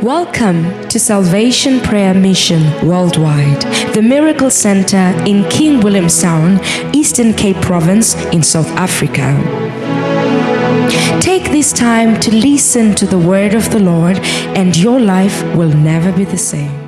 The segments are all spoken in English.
Welcome to Salvation Prayer Mission Worldwide, the Miracle Center in King William's Town, Eastern Cape Province in South Africa. Take this time to listen to the word of the Lord, and your life will never be the same.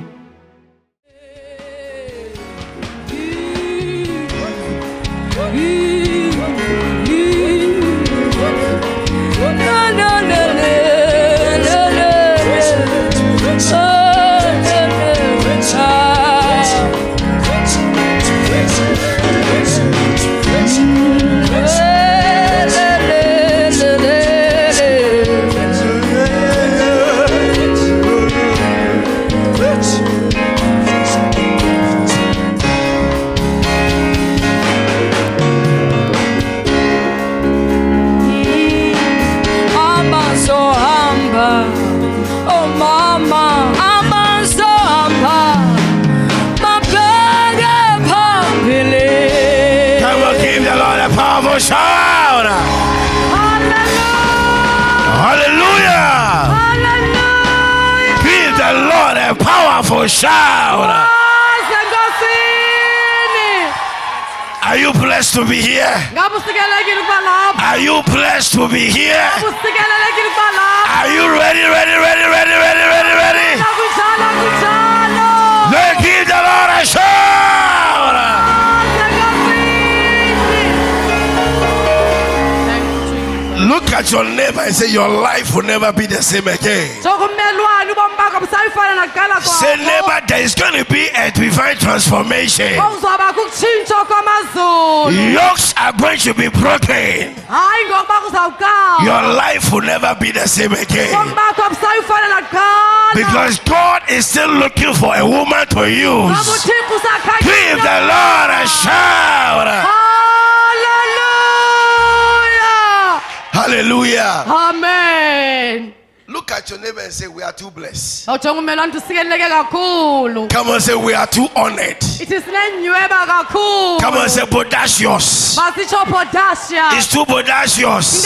Your life will never be the same again. sokumelwane ubomi bakho busayifana nakuqala Say, neighbor, there is going to be a divine transformation. kuzwabakho ukutshintshwa kwamazulu Yokes are going to be broken. hayi ngokuba kuzawuqala Your life will never be the same again. ubomi bakho busayifana nakuqala Because God is still looking for a woman to use. Give the Lord a shout. Hallelujah. amen Look at your neighbor and say, We are too blessed. awujonga umelwane uthi sikeleleke kakhulu Come on, say, We are too honored. ithi sinenyweba kakhulu Come on, say, Bodacious. It's too bodacious.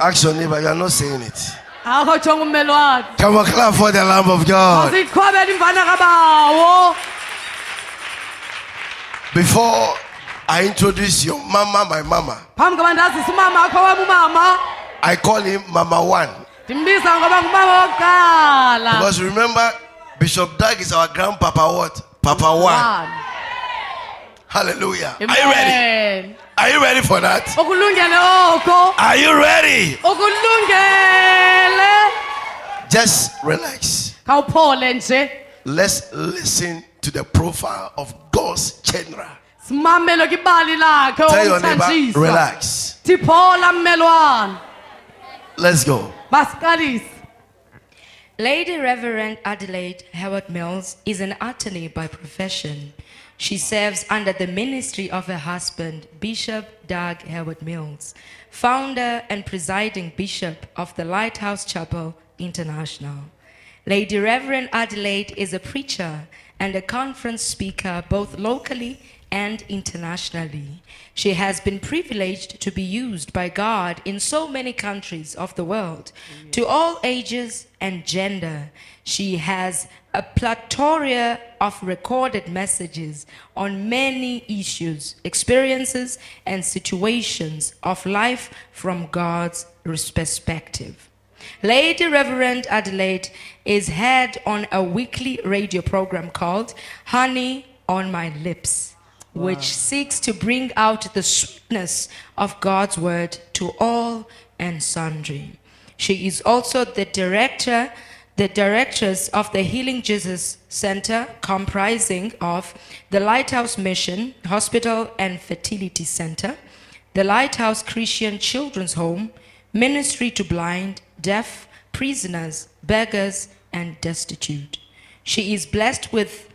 Ask your neighbor, you are not saying it. akho jonga umelwane Come on, clap for the Lamb of God. masiqhwabele imvana kabawo Before I introduce your mama, my mama, phambi koba ndazisa umama akho wam umama I call him Mama One. ndimbiza ngoba ngumama wokuqala Because remember, Bishop Dag is our grandpapa what? Papa One. One. Hallelujah. Are you ready? Are you ready for that? Are you ready? Just relax. Let's listen to the profile of God's general. Simamele kwibali lakhe Tell your neighbor, okumthanjisa relax. thiphola mmelwane Let's go. masiqalise Lady Reverend Adelaide Heward-Mills is an attorney by profession. She serves under the ministry of her husband, Bishop Dag Heward-Mills, founder and presiding bishop of the Lighthouse Chapel International. Lady Reverend Adelaide is a preacher and a conference speaker both locally and internationally. She has been privileged to be used by God in so many countries of the world, to all ages and gender. She has a plethora of recorded messages on many issues, experiences, and situations of life from God's perspective. Lady Reverend Adelaide is head on a weekly radio program called Honey on My Lips, which seeks to bring out the sweetness of God's word to all and sundry. She is also the director, the directress of the Healing Jesus Center, comprising of the Lighthouse Mission, Hospital and Fertility Center, the Lighthouse Christian Children's Home, Ministry to Blind, Deaf, Prisoners, Beggars, and Destitute. She is blessed with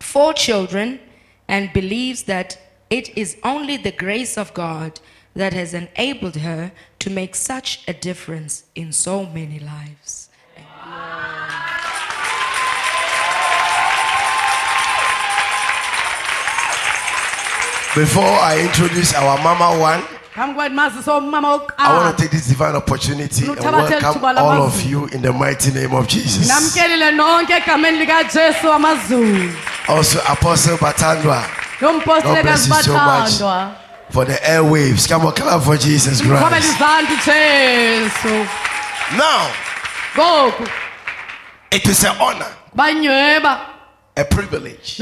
four children and believes that it is only the grace of God that has enabled her to make such a difference in so many lives. Before I introduce our Mama One, phambi kuba ndimazise umama I want to take this divine opportunity and welcome all of you in the mighty name of Jesus. namkelile nonke egameni likajesu amazulu Also, Apostle Batandwa God bless you so much. for the airwaves. Come on, clap for Jesus Christ. Now, it is an honor, a privilege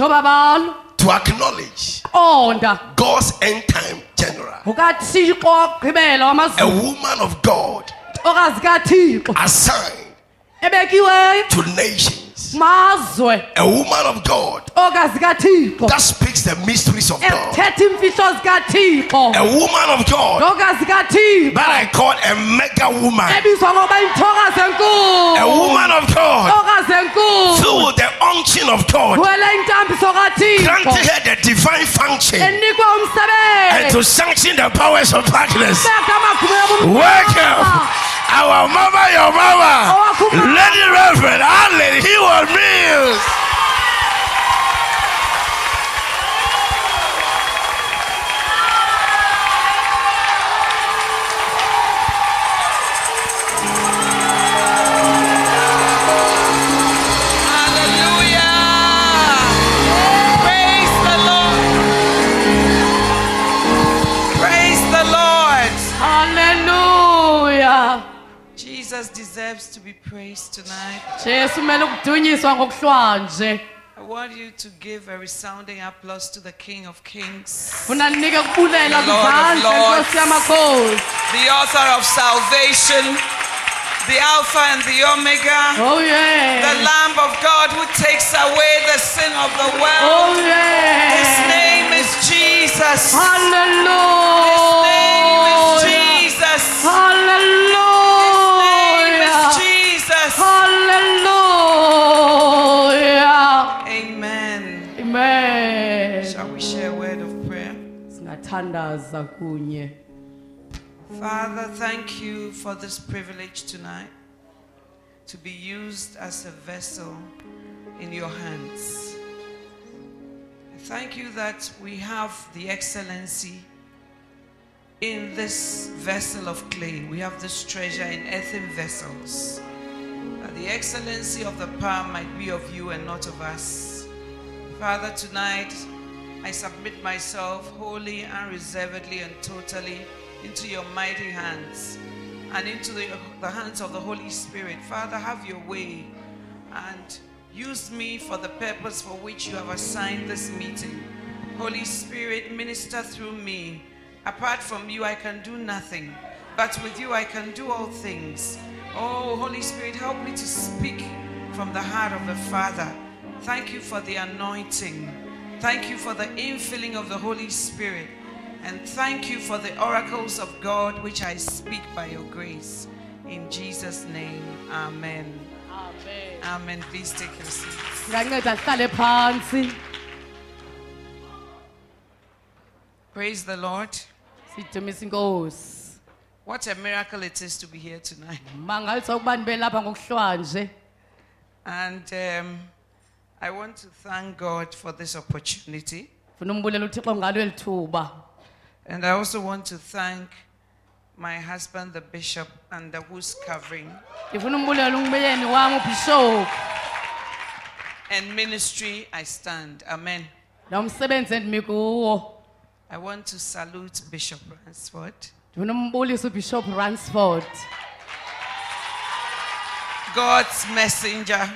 to acknowledge onda. God's end time general, a woman of God assigned to nations, a woman of God that speaks the mysteries of God, ethetha imfihlo zikathixo. A woman of God that I call a mega woman, ebizwa ngoba yithokazi a woman of God filled the unction of God, wele intambiso granted kathixo her the divine function and to sanction the powers of darkness. Welcome, our mama, your mama, Lady Reverend Allen was Mills. Deserves to be praised tonight. jesu kumele ukudunyiswa ngokuhlwanje I want you to give a resounding applause to the King of Kings, funa ndinike kubulela Lord of Lords. the author of salvation, the Alpha and the Omega, oh the Lamb of God who takes away the sin of the oh world. His name is Jesus. His singathandaza kunye Father, thank you for this privilege tonight to be used as a vessel in your hands. Thank you that we have the excellency in this vessel of clay. We have this treasure in earthen vessels. That the excellency of the power might be of you and not of us. Father, tonight I submit myself wholly, and reservedly and totally into your mighty hands and into the, the hands of the Holy Spirit. Father, have your way and use me for the purpose for which you have assigned this meeting. Holy Spirit, minister through me. Apart from you, I can do nothing, but with you, I can do all things. Oh, Holy Spirit, help me to speak from the heart of the Father. Thank you for the anointing. Thank you for the infilling of the Holy Spirit. And thank you for the oracles of God which I speak by your grace. In Jesus' name, Amen. Amen. Please take your seats. nganceda sihlale phansi Praise the Lord. sidumise inkosi What a miracle it is to be here tonight. mangalisa ukuba ndibe lapha ngokuhlwanje And um, I want to thank God for this opportunity. funa umbulela uthixo ngalo eli thuba. And I also want to thank my husband, the bishop, under whose covering. Ndifuna umbulela umyeni wam ubhishophu and ministry I stand. Amen. nomsebenzi endimi kuwo I want to salute Bishop Ransford, ndifuna umbulisa ubhishophu ransford. God's messenger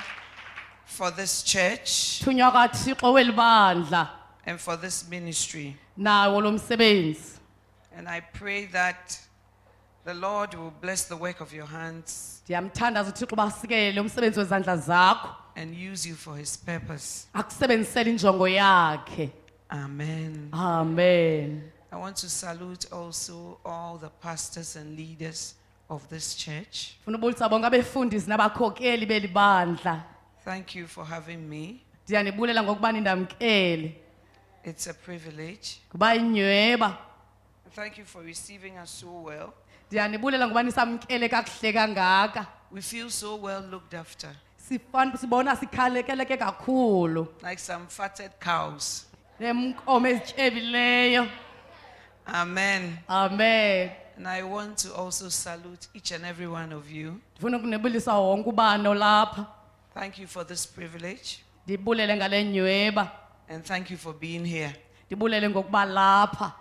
for this church thunywa kathixo weli bandla and for this ministry. nawo lo msebenzi And I pray that the Lord will bless the work of your hands ndiyamthandaza uthixo uba asikele umsebenzi wezandla zakho and use you for his purpose. akusebenzisele injongo yakhe Amen. amen I want to salute also all the pastors and leaders of this church. funa ubulisa bonke abefundisi nabakhokeli beli bandla Thank you for having me. ndiyanibulela ngokuba nindamkele It's a privilege. kuba inyweba Thank you for receiving us so well. ndiyanibulela ngoba nisamkele kakuhle kangaka We feel so well looked after, sibona sikhalekeleke kakhulu like some fatted cows. nemkomo ezityebileyo Amen. amen And I want to also salute each and every one of you. ndifuna ukunebulisa wonke ubani olapha Thank you for this privilege. Ndibulele ngale nyweba and thank you for being here. ndibulele ngokuba lapha.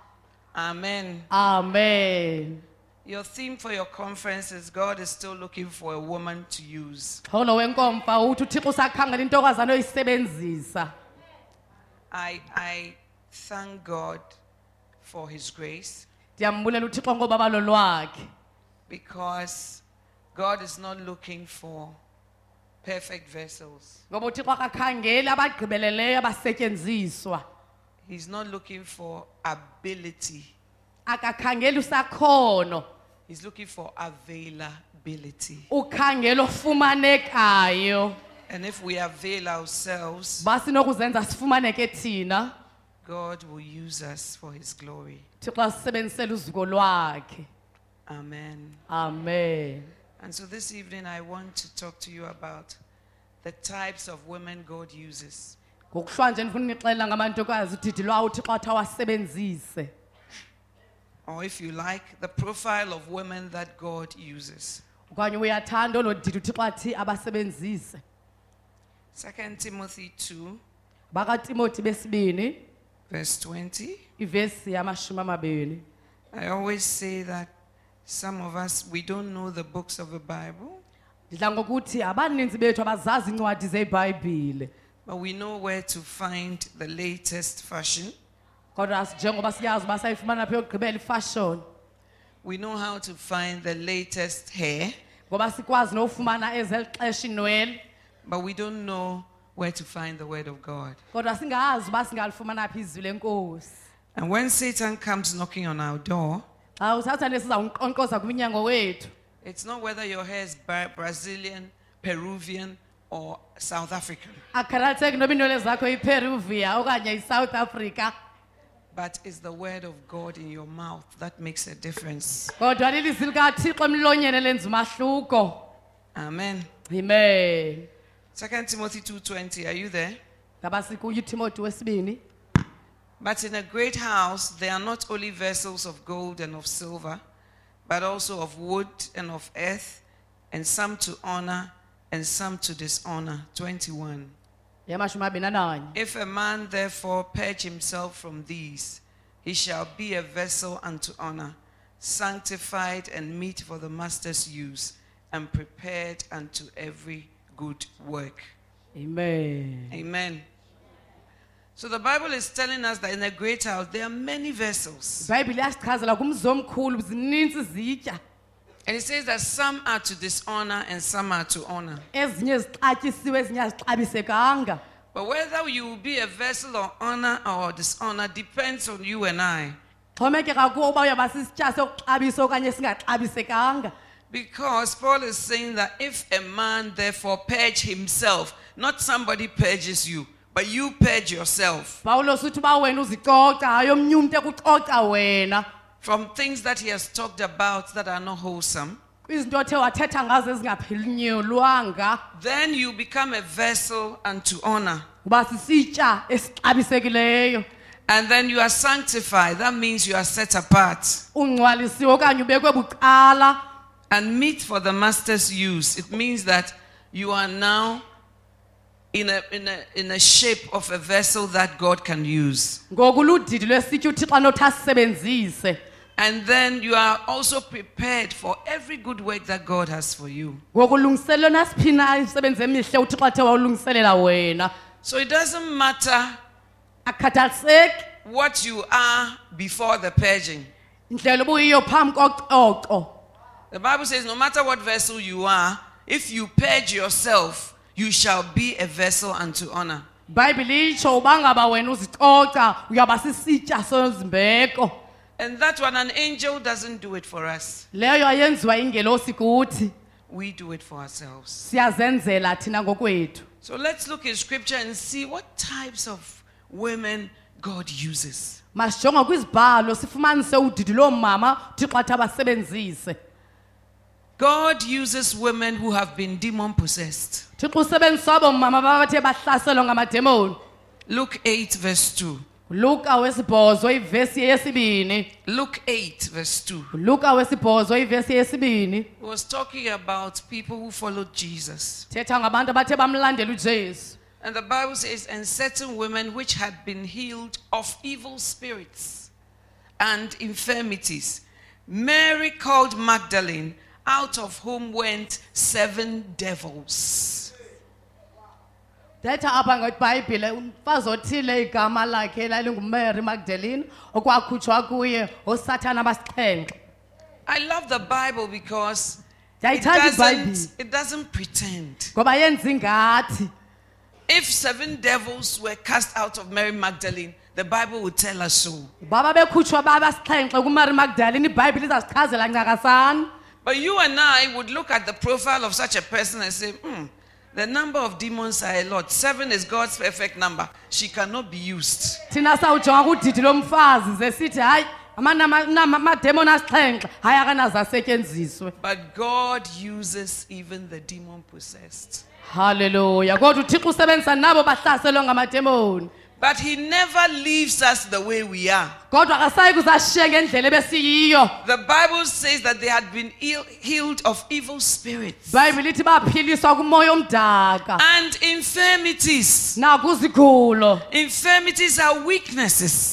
Amen. amen. Your theme for your conference is God is still looking for a woman to use. xolo wenkomfa uthi uthixo usakhangela intokazana oyisebenzisa. I, I thank God for his grace. Ndiyambulela uthixo ngobabalo lwakhe because God is not looking for perfect vessels. ngoba uthixo akakhangeli abagqibeleleyo abasetyenziswa He's not looking for ability. akakhangeli usakhono He's looking for availability. ukhangela ofumanekayo And if we avail ourselves, basinokuzenza sifumaneke thina God will use us for his glory. thixo asisebenzisele uzuko lwakhe Amen. amen And so this evening, I want to talk to you about the types of women God uses. ngokuhlwa nje ndifuna unixelela ngamantokazi udidi lwawo uthixo athi awasebenzise Or if you like, the profile of women that God uses. okanye uyathanda olo didi uthixo athi abasebenzise 2 Timothy 2, bakatimoti besibini verse 20. ivesi yamashumi amabini I always say that some of us, we don't know the books of the Bible, ndidla ngokuthi abaninzi bethu abazazi iincwadi zebhayibhile but we know where to find the latest fashion. kodwa njengoba siyazi uba sayifumana phi yokugqibela ifashoni We know how to find the latest hair, ngoba sikwazi nofumana ezeli xesha inwele but we don't know where to find the Word of God. kodwa singazi uba singalifumana phi izwi lenkosi And when Satan comes knocking on our door, xa uthatha nesizawunkqonkqoza wethu it's not whether your hair is Bra- Brazilian, Peruvian, or South African, akhathaliseki noba iinwele zakho iperuvia okanye isouth africa but it's the Word of God in your mouth that makes a difference. kodwa lilizwi likathixo emlonyeni elenza umahluko Amen. amen 2 Timothy 2:20. Are you there? ngaba sikuyo utimoti wesibini But in a great house there are not only vessels of gold and of silver, but also of wood and of earth, and some to honor and some to dishonor. 21. yamashumi abini ananye If a man therefore purge himself from these, he shall be a vessel unto honor, sanctified and meet for the master's use, and prepared unto every good work. amen Amen. So the Bible is telling us that in a great house there are many vessels. ibhayibhile iyasichazela kumzi omkhulu zininzi izitya And it says that some are to dishonor and some are to honor. ezinye zixatyisiwe ezinye azixabisekanga But whether you will be a vessel of honor or dishonor depends on you and I. xhomekeka kuwo uba uyaba sisitya sokuxabisa okanye singaxabisekanga Because Paul is saying that if a man therefore purge himself, not somebody purges you, but you purge yourself pawulos uthi uba wena uzicoca hayi omnye umntu ekucoca wena from things that he has talked about that are not wholesome, kwizinto othe wathetha ngazo ezingaphinyolwanga then you become a vessel unto honor. uba sisitya esixabisekileyo And then you are sanctified. That means you are set apart ungcwalisiwe okanye ubekwe bucala and meet for the master's use. It means that you are now in a, in a, in a shape of a vessel that God can use. ngoku lwesitya uthixo anothi asisebenzise And then you are also prepared for every good work that God has for you. ngoku nasiphi na imisebenzi emihle uthixo athe wawulungiselela wena So it doesn't matter what you are before the purging. ndlela ubuyiyo phambi kococo The Bible says, no matter what vessel you are, if you purge yourself, you shall be a vessel unto honor. ibhayibhile itsho uba ngaba wena uzicoca uyaba sisitya sozimbeko And that one, an angel doesn't do it for us. leyo ayenziwa ingelosi kuthi We do it for ourselves. siyazenzela thina ngokwethu So let's look in scripture and see what types of women God uses. masijonge kwizibhalo sifumanise udidi loomama uthixo athi abasebenzise God uses women who have been demon possessed. thixo usebenzisa abo mama babathe bahlaselwa ngamademoni Luke 8, verse 2. luka wesibhozo ivesi yesibini Luke 8, verse 2. luka wesibhozo ivesi yesibini He was talking about people who followed Jesus. thetha ngabantu abathe bamlandela ujesu And the Bible says, and certain women which had been healed of evil spirits and infirmities, Mary called Magdalene, out of whom went seven devils. thetha apha ngebhayibhile umfazi othile igama lakhe lalingumary magdalene okwakhutshwa kuye osathana abasixhenxe I love the Bible because it doesn't, it doesn't pretend. ngoba yenza ingathi If seven devils were cast out of Mary Magdalene, the Bible would tell us so. baba bekhutshwa babasixhenxe kumary magdalene ibhayibhile izasichazela ncakasana But you and I would look at the profile of such a person and say, hmm, the number of demons are a lot. Seven is God's perfect number. She cannot be used. thina sawujonga kudidi lomfazi ze sithi hayi amademoni asixhenxe hayi akanaze asetyenziswe But God uses even the demon possessed. halleluya kodwa uthixo usebenzisa nabo bahlaselwe ngamademoni But He never leaves us the way we are. kodwa akasayi kuzashiye ngendlela ebesiyiyo. The Bible says that they had been ill, healed of evil spirits. Ibhayibhile ithi baphiliswa kumoya omdaka. And infirmities. Infirmities are weaknesses.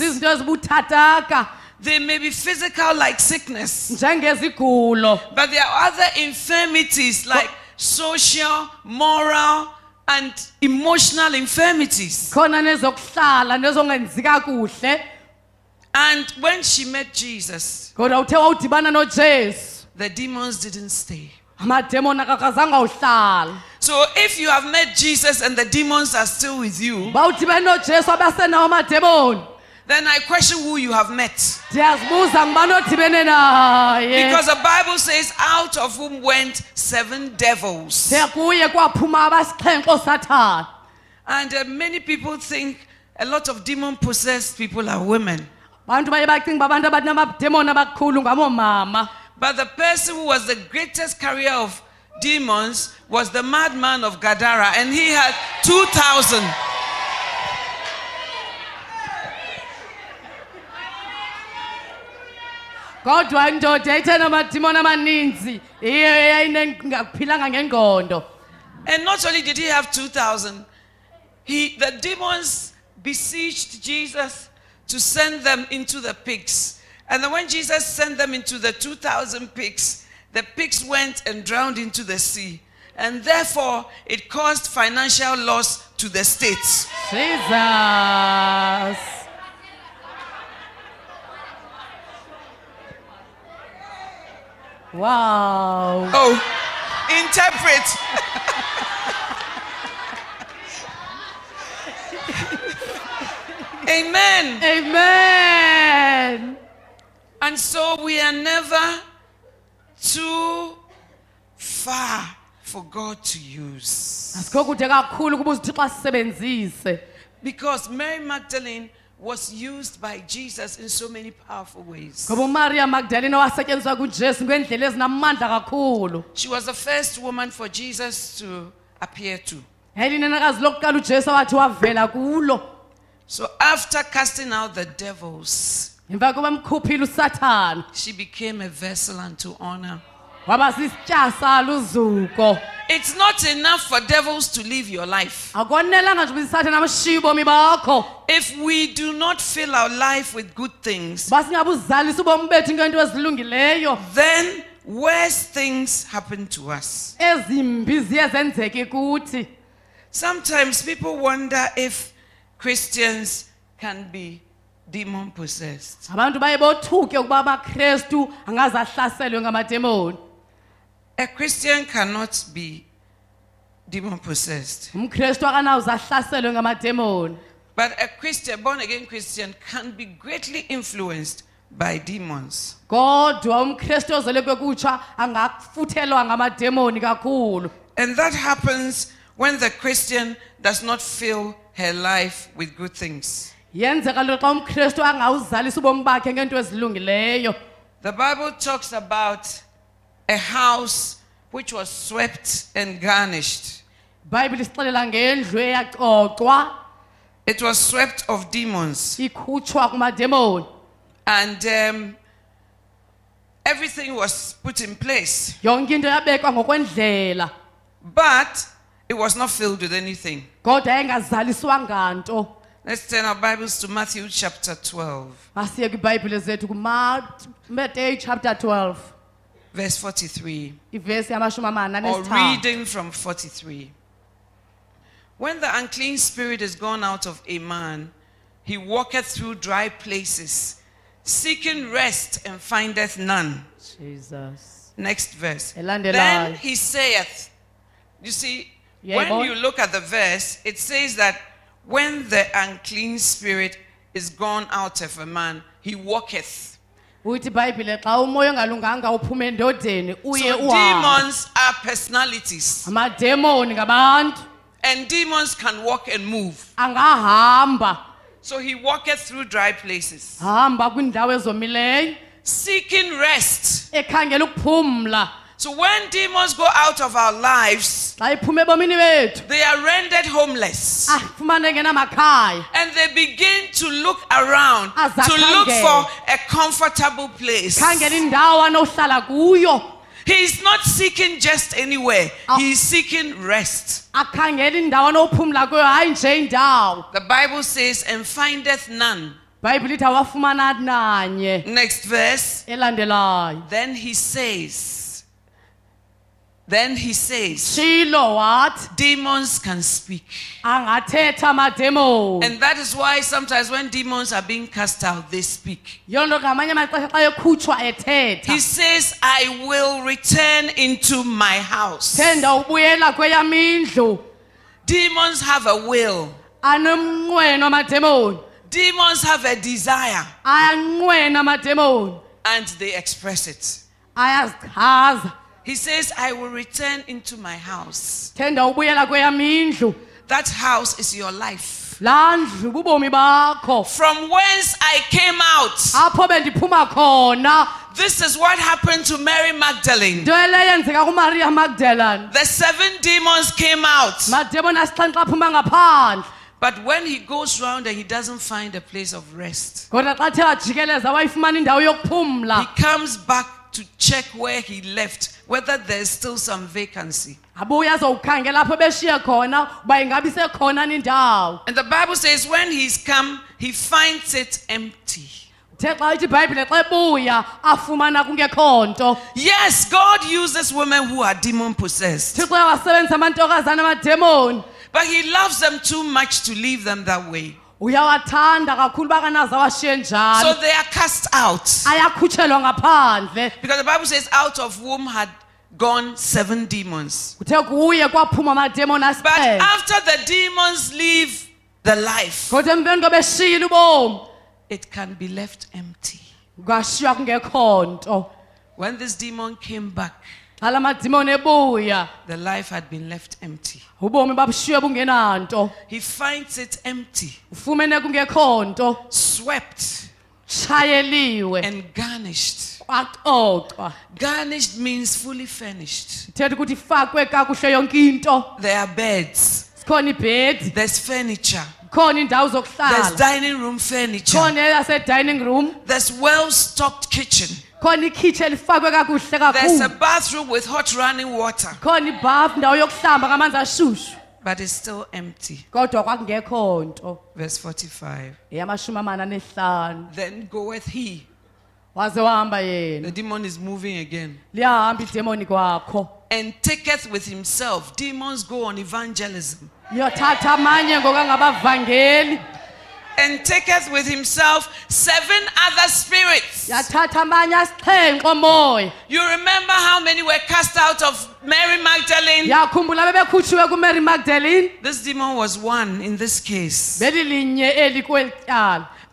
They may be physical, like sickness, but there are other infirmities like social, moral, and emotional infirmities. khona nezokuhlala nezongenzi kakuhle And when she met Jesus, kodwa uthe wawudibana nojesu the demons didn't stay. amademoni akakazanga uhlala So if you have met Jesus and the demons are still with you, bawudibane nojesu abasenawo amademoni then I question who you have met. ndiyazibuza ngubani odibene naye Because the Bible says, out of whom went seven devils. the kuye kwaphuma abasixhenxe osathana And uh, many people think a lot of demon possessed people are women. bantu baye bacinga uba abantu abanamademoni abakhulu ngabomama But the person who was the greatest carrier of demons was the madman of Gadara, and he had 2,000. Kodwa indoda yayithe namadimoni amaninzi iye yayingaphilanga ngengqondo And not only did he have 2,000, he, the demons besieged Jesus to send them into the pigs. And then when Jesus sent them into the 2,000 pigs, the pigs went and drowned into the sea. And therefore, it caused financial loss to the states. jesus wow Oh, interpret. Amen. amen And so we are never too far for God to use. asikho kude kakhulu kuba uzithixo asisebenzise Because Mary Magdalene was used by Jesus in so many powerful ways. ngoba umariya magdalene wasetyenziswa kujesu ngeendlela ezinamandla kakhulu She was the first woman for Jesus to appear to. yayilinenekazi lokuqala ujesu awathi wavela kulo So after casting out the devils, emva kuba mkhuphile usathana she became a vessel unto honor. Waba sisitya salo It's not enough for devils to live your life. akonelanga nje uba isathana amshiye ubomi bakho If we do not fill our life with good things, uba singabe ubomi bethu ngeento ezilungileyo then worse things happen to us. ezimbi ziye zenzeke kuthi Sometimes people wonder if Christians can be demon possessed. abantu baye bothuke ukuba abakrestu angaze ngamademoni A Christian cannot be demon possessed, umkrestu akanawuze ahlaselwe ngamademoni but a Christian, born again Christian, can be greatly influenced by demons. kodwa umkrestu ozele kwekutsha angafuthelwa ngamademoni kakhulu And that happens when the Christian does not fill her life with good things. yenzeka lo xa umkrestu angawuzalisa ubomi bakhe ngeento ezilungileyo The Bible talks about a house which was swept and garnished. isixelela ngendlu eyacocwa It was swept of demons. ikhutshwa And um, everything was put in place. yonke into yabekwa ngokwendlela But it was not filled with anything. kodwa engazaliswanga nto Let's turn our Bibles to Matthew chapter 12, masiye kwiibhayibhile zethu kumateyu chapter 12 verse 43. ivesi yamashumi amane Or reading from 43. When the unclean spirit is gone out of a man, he walketh through dry places, seeking rest and findeth none. jesus Next verse. Then he saith, You see, when you look at the verse, it says that when the unclean spirit is gone out of a man, he walketh. Uthi ibhayibhile xa umoya ongalunganga uphuma endodeni uye So uhambe. demons are personalities, amademoni ngabantu. And demons can walk and move. angahamba. So he walketh through dry places, hamba kwiindawo ezomileyo. Seeking rest. ekhangela ukuphumla So when demons go out of our lives, xa iphuma ebomini bethu they are rendered homeless. And they begin to look around to look for a comfortable place. khangela indawo anohlala kuyo He is not seeking just anywhere, Ah. he is seeking rest. akhangela indawo anophumla kuyo hayi nje indawo The Bible says, and findeth none. ibhayibhile ithi awafumana nanye Next verse. Then he says, then he says, shilo wathi demons can speak. And that is why sometimes when demons are being cast out, they speak. yiyo nto ngamanye amaxesha xa ekhutshwa ethetha. He says, I will return into my house. thenda ubuyela kweyam indlu Demons have a will, demons have a desire, and they express it. He says, I will return into my house. thenda ubuyela kweyam indlu That house is your life. laa ndlu bubomi bakho From whence I came out. apho bendiphuma khona This is what happened to Mary Magdalene. nto ele yenzeka kumariya magdalene The seven demons came out. mademoni asixhenxe aphuma ngaphandle But when he goes round and he doesn't find a place of rest, kodwa xa the wajikeleza wayifumana indawo he comes back to check where he left, whether there's still some vacancy. abuye azowukhangela apho beshiye khona uba ingabi sekhona nindawo And the Bible says, when he's come, he finds it empty. the xa ithi ibhayibhile xa ebuya afumana kungekho nto Yes, God uses women who are demon possessed, thixo uyawasebenzisa amantokazana amademoni but he loves them too much to leave them that way. uyawathanda kakhulu bakanaze awashiye So they are cast out. Because the Bible says, out of whom had gone seven demons. kuthe kuye kwaphuma amademoni But after the demons leave the life, kodwa emveni kobeshiyile ubomi it can be left empty. kwashiywa kungekho nto When this demon came back, xa la madimoni ebuya the life had been left empty. ubomi babushiywe bungenanto He finds it empty, ufumene kungekho nto swept, tshayeliwe and garnished. kwaxoxwa Garnished means fully furnished. ukuthi ifakwe kakuhle yonke into. There are beds, sikhona ibhedi there's furniture, khona indawo there's dining room furniture, khona eyasedining room. There's well stocked kitchen, khona ikhitshe elifakwe kakuhle there's a bathroom with hot running water, khona ibhafu indawo yokuhlamba ngamanzi ashushu but it's still empty. kodwa kwakungekho nto Verse 45. eyamashumi amane anesihlanu Then goeth he. waze wahamba yena The demon is moving again. liyahamba idemoni kwakho And taketh with himself. Demons go on evangelism. yothatha amanye ngokangabavangeli And taketh with himself seven other spirits. yathatha amanye asixhenxe moya You remember how many were cast out of Mary Magdalene? yakhumbula bebekhutshiwe kumary magdalene This demon was one in this case.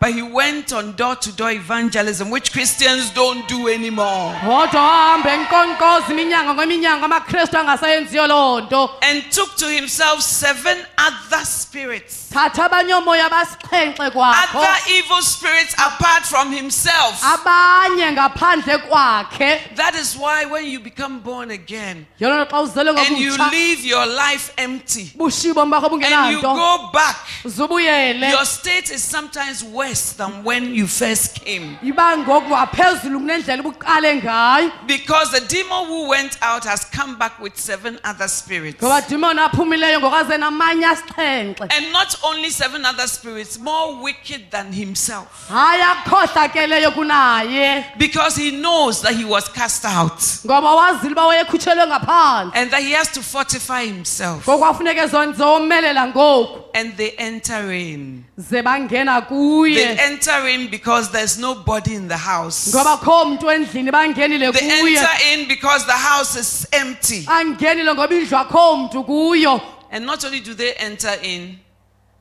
Belilinye eli kweli tyala But he went on door to door evangelism, which Christians don't do anymore. kodwa wahamba enkonkoza iminyango ngeminyango amakristu angasayenziyo loo nto And took to himself seven other spirits. thatha abanye omoya basixhenxe kwakho Other evil spirits apart from himself. abanye ngaphandle kwakhe That is why when you become born again yiloo nto xa uzelwe and you live your life empty bushiye ubomi bakho and you go back, your state is sometimes worse than when you first came. iba ngoku waphezulu kunendlela ubuqale ngayo Because the demon who went out has come back with seven other spirits. ngoba dimoni aphumileyo ngokaze namanye asixhenxe And not only seven other spirits, more wicked than himself. hayi akhohlakeleyo kunaye Because he knows that he was cast out ngoba wazile uba wayekhutshelwe ngaphandle and that he has to fortify himself. ngoku kwafuneke zon- zomelela ngoku And they enter in. bangena They enter in because there's nobody in the house. ngoba kho mntu endlini bangenile They enter in because the house is empty. angenile ngoba indlu akho mntu kuyo And not only do they enter in,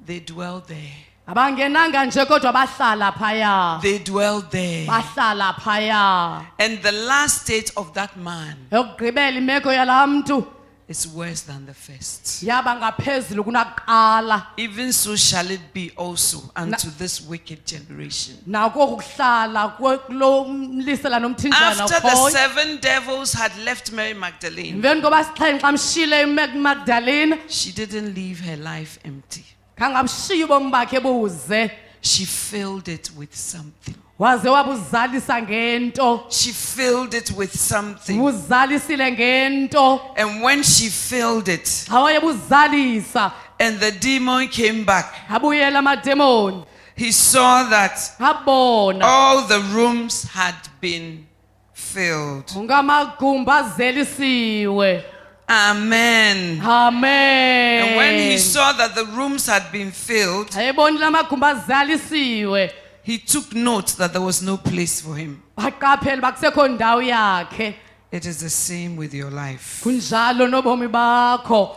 they dwell there. abangenanga nje kodwa bahlala phaya They dwell there. bahlala phaya And the last state of that man yokugqibela imeko yalaa mntu is worse than the first. yaba ngaphezulu kunakuqala Even so shall it be also unto this wicked generation. nakoku kuhlala kwe- kulo mlisela nomthinjana After the ukhoyo seven devils had left Mary Magdalene, emveni koba sixhenxe mshile umagdalene she didn't leave her life empty. khangamshiya ubomi bakhe buze She filled it with something. Waze wabuzalisa ngento. She filled it with something. buzalisile ngento. And when she filled it, xa wayebuzalisa and the demon came back, abuyela amademoni. he saw that abona. all the rooms had been filled. ngamagumbi azelisiwe Amen. amen. And when he saw that the rooms had been filled, ayebonile amagumbi azalisiwe he took note that there was no place for him. baqaphela bakusekho ndawo yakhe It is the same with your life. kunjalo nobomi bakho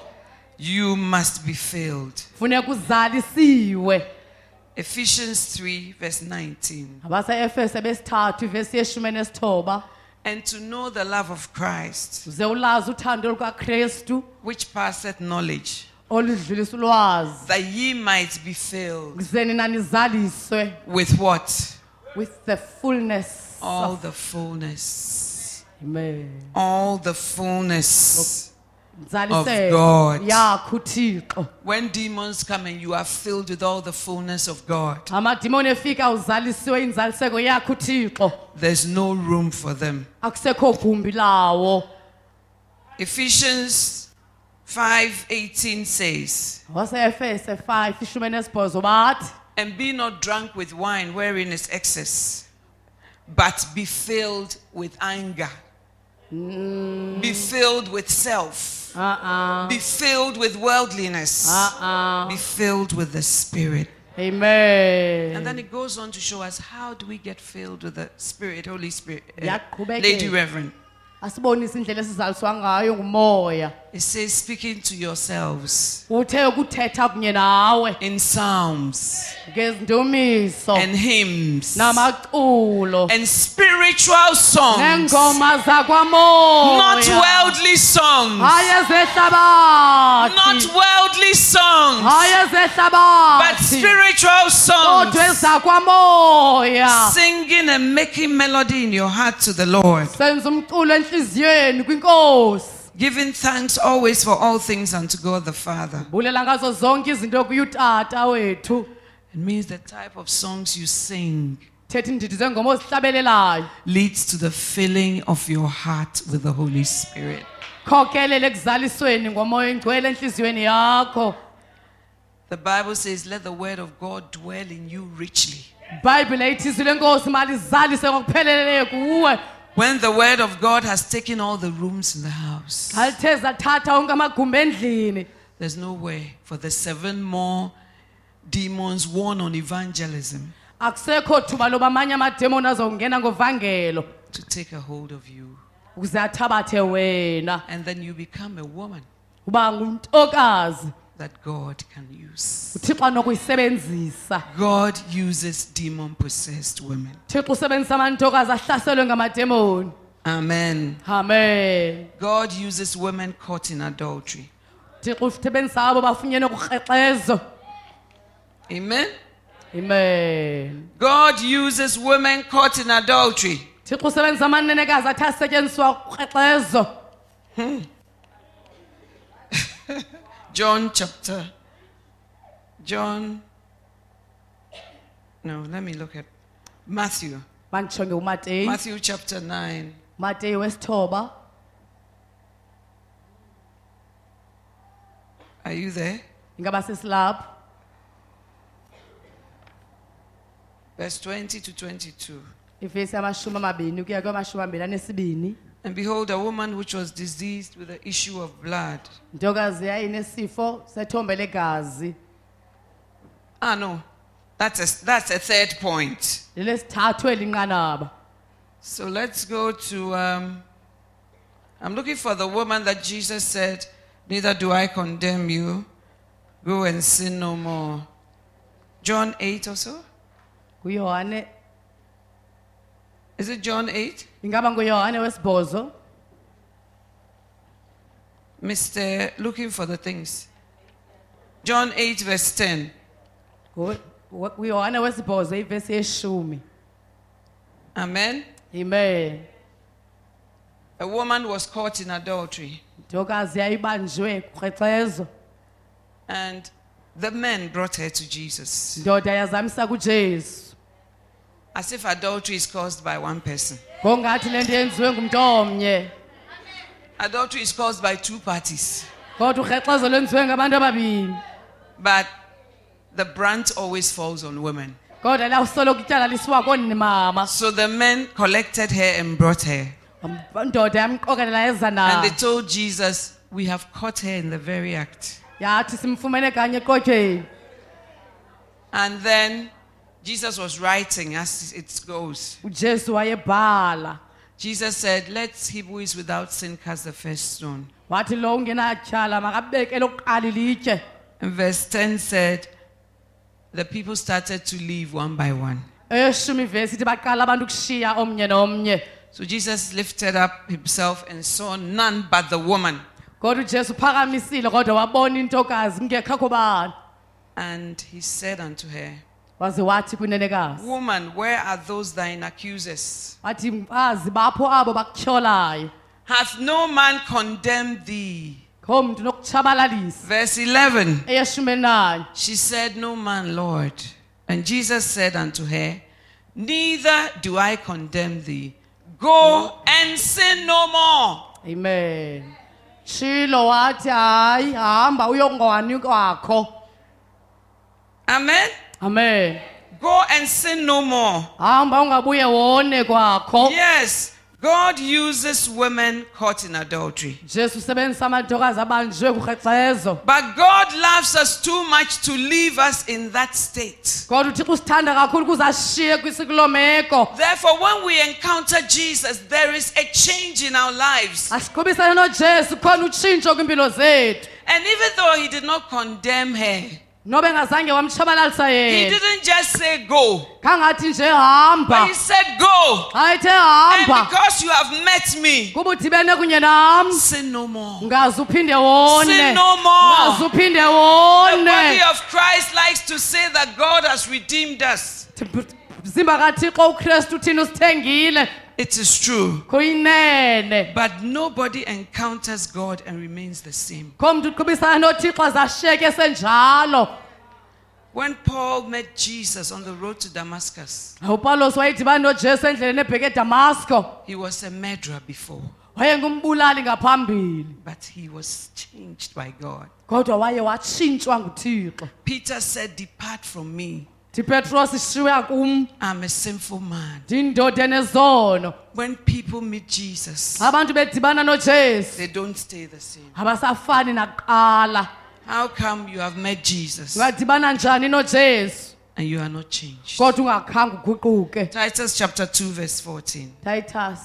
You must be filled. funeka uzalisiwe Ephesians 3, verse 19. abaseefese besithathu ivesi yeshumi enesithoba And to know the love of Christ, ze ulazi uthando lukakristu which passeth knowledge, ulwazi that ye might be filled ze nina nizaliswe with what? with the fullness All of the fullness. Amen. All the fullness. Nzaliseko God. yakho uthixo When demons come and you are filled with all the fullness of God, amadimoni efika uzalisiwe inzaliseko yakho uthixo there's no room for them. akusekho gumbi lawo Ephesians 5:18 says, waseefese 5 ishumi enesibhozo bathi "And be not drunk with wine wherein is excess, but be filled with anger. Be filled with self. uh-uh. Be filled with worldliness. Uh-uh. Be filled with the Spirit." amen And then it goes on to show us how do we get filled with the Spirit, Holy Spirit. Uh, Yaqhubekeka. Lady Reverend. Asibonise indlela esizaliswa ngayo ngumoya. It says, speaking to yourselves uthe ukuthetha kunye nawe. in psalms ngezindumiso and hymns namaculo. and spiritual songs, neengoma not worldly songs, hayi not worldly songs, hayi but ezehlabathi spiritual songs, kodwa ezakwamoya. Singing and making melody in your heart to the Lord, senza umculo enhliziyweni kwinkosi giving thanks always for all things unto God the Father. bulela ngazo zonke izinto kuye utata wethu It means the type of songs you sing thetha indidi zengoma ozihlabelelayo leads to the filling of your heart with the Holy Spirit. khokelele ekuzalisweni ngomoya engcwele enhliziyweni yakho The Bible says, Let the word of God dwell in you richly. Ibhayibhile ithi izwi lenkosi malizalise ngokupheleleyo kuwe When the word of God has taken all the rooms in the house, xa lithe zathatha onke amagumbi endlini. There's no way for the seven more demons warned on evangelism akusekho thuba loba amanye amademoni azongena ngovangelo to take a hold of you. ukuze athabathe wena. And then you become a woman. Uba ngumntokazi that God can use. uthixo anokuyisebenzisa God uses demon possessed women. thixo usebenzisa amantokazi ahlaselwe ngamademoni Amen. amen God uses women caught in adultery. thixo usebenzisa abo bafunyenwe kukrexezo Amen. amen God uses women caught in adultery. thixo usebenzisa amanenekazi athi asetyenziswa kukrexezo hmm. John chapter. John. No, let me look at Matthew. Matthew chapter 9. mateyi wesithoba Are you there? ingaba sesilapho Verse 20 to 22. ivesi yamashumi amabini ukuya kwamashumi amabini anesibini And behold, a woman which was diseased with the issue of blood. ntokazi yayinesifo sethombe legazi Ah, no. That's a, that's a third point. lelesithathu elinqanaba So let's go to. Um, I'm looking for the woman that Jesus said, Neither do I condemn you. Go and sin no more. John 8 or so? nguyohane Is it John 8? Ingaba nguyohane wesibhozo Mr. Looking for the things. John 8, verse 10. Ngu- ngu- nguyohane wesibhozo ivesi yeshumi Amen. amen A woman was caught in adultery, ntokazi yayibanjwe kukrexezo and the men brought her to Jesus. ndoda yazamisa kujesu As if adultery is caused by one person. ngongathi le yenziwe ngumntu omnye Adultery is caused by two parties, kodwa ukrexezo lwenziwe ngabantu ababini but the brunt always falls on women. kodwa lawusoloko ityala lisiwa koonimama So the men collected her and brought her. ndoda yamqokelela eza And they told Jesus, We have caught her in the very act. yathi simfumene kanye ekotyeni And then Jesus was writing as it goes. ujesu wayebhala Jesus said, Let him who is without sin cast the first stone. wathi lo ungenatyala makabeke lokuqala ilitye And verse 10 said, The people started to leave one by one. eyeshumi ivesi ithi baqala abantu ukushiya omnye nomnye So Jesus lifted up himself and saw none but the woman. kodwa ujesu uphakamisile kodwa wabona intokazi kungekho bani And he said unto her, waze wathi kwinenekazi Woman, where are those thine accusers? wathi mfazi bapho abo bakutyholayo Hath no man condemned thee? kho mntu nokutshabalalisa Verse 11. She said, No man, Lord. And Jesus said unto her, Neither do I condemn thee. Go and sin no more. amen shilo wathi hayi hamba uyongwani kwakho Amen. Amen Go and sin no more. hamba ungabuye wone kwakho Yes, God uses women caught in adultery. jesu usebenzisa amantokazi abanjwe kurhexezo But God loves us too much to leave us in that state. kodwa uthixo usithanda kakhulu ukuze ashiye kwisikuloo meko Therefore, when we encounter Jesus, there is a change in our lives. asiqhubisane nojesu oh khona utshintsho kwimpilo zethu And even though He did not condemn her, noba engazange wamtshabalalisa He yena didn't just say go, nje but hamba He said go. xa ethe And hamba because you have met me, kuba udibene kunye nam sin no more. ngaze uphinde wone Sin no more. ngaze uphinde The wone body of Christ likes to say that God has redeemed us. mzimba kathixo ukristu thina usithengile It is true. But nobody encounters God and remains the same. kho mntu uqhubisana nothixo When Paul met Jesus on the road to Damascus, upawulos wayedibana nojesu endleleni ebheke edamasko he was a murderer before, but he was changed by God. kodwa waye watshintshwa nguthixo Peter said, Depart from me. Petros kum I'm a sinful man. ndindoda enezono When people meet Jesus, abantu bedibana nojesu they don't stay the same. abasafani nakuqala How come you have met Jesus ungadibana njani nojesu and you are not changed? kodwa ungakhange uguquke Titus chapter 2, verse 14. titus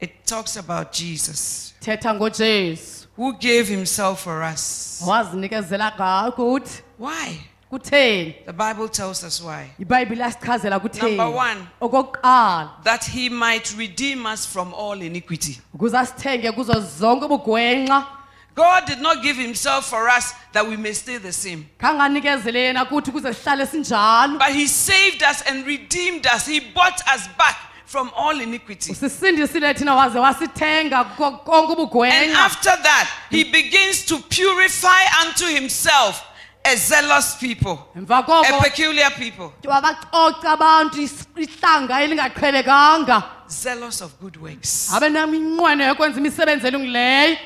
It talks about Jesus. thetha ngojesu who gave himself for us. wazinikezela ngayo kuthi Why? kutheni The Bible tells us why. ibhayibhile yasichazela kutheni Number one. okokuqala That he might redeem us from all iniquity. ukuze asithenge kuzo zonke ubugwenxa God did not give himself for us that we may stay the same. khanganikezele yena kuthi kuze sihlale sinjalo But he saved us and redeemed us. He bought us back from all iniquity. sisindisile thina waze wasithenga konke And after that, he begins to purify unto himself a zealous people, emva a koko peculiar people, wabacoca abantu is- ihlanga elingaqhelekanga zealous of good works. abenaminqwene yokwenza imisebenzi elungileyo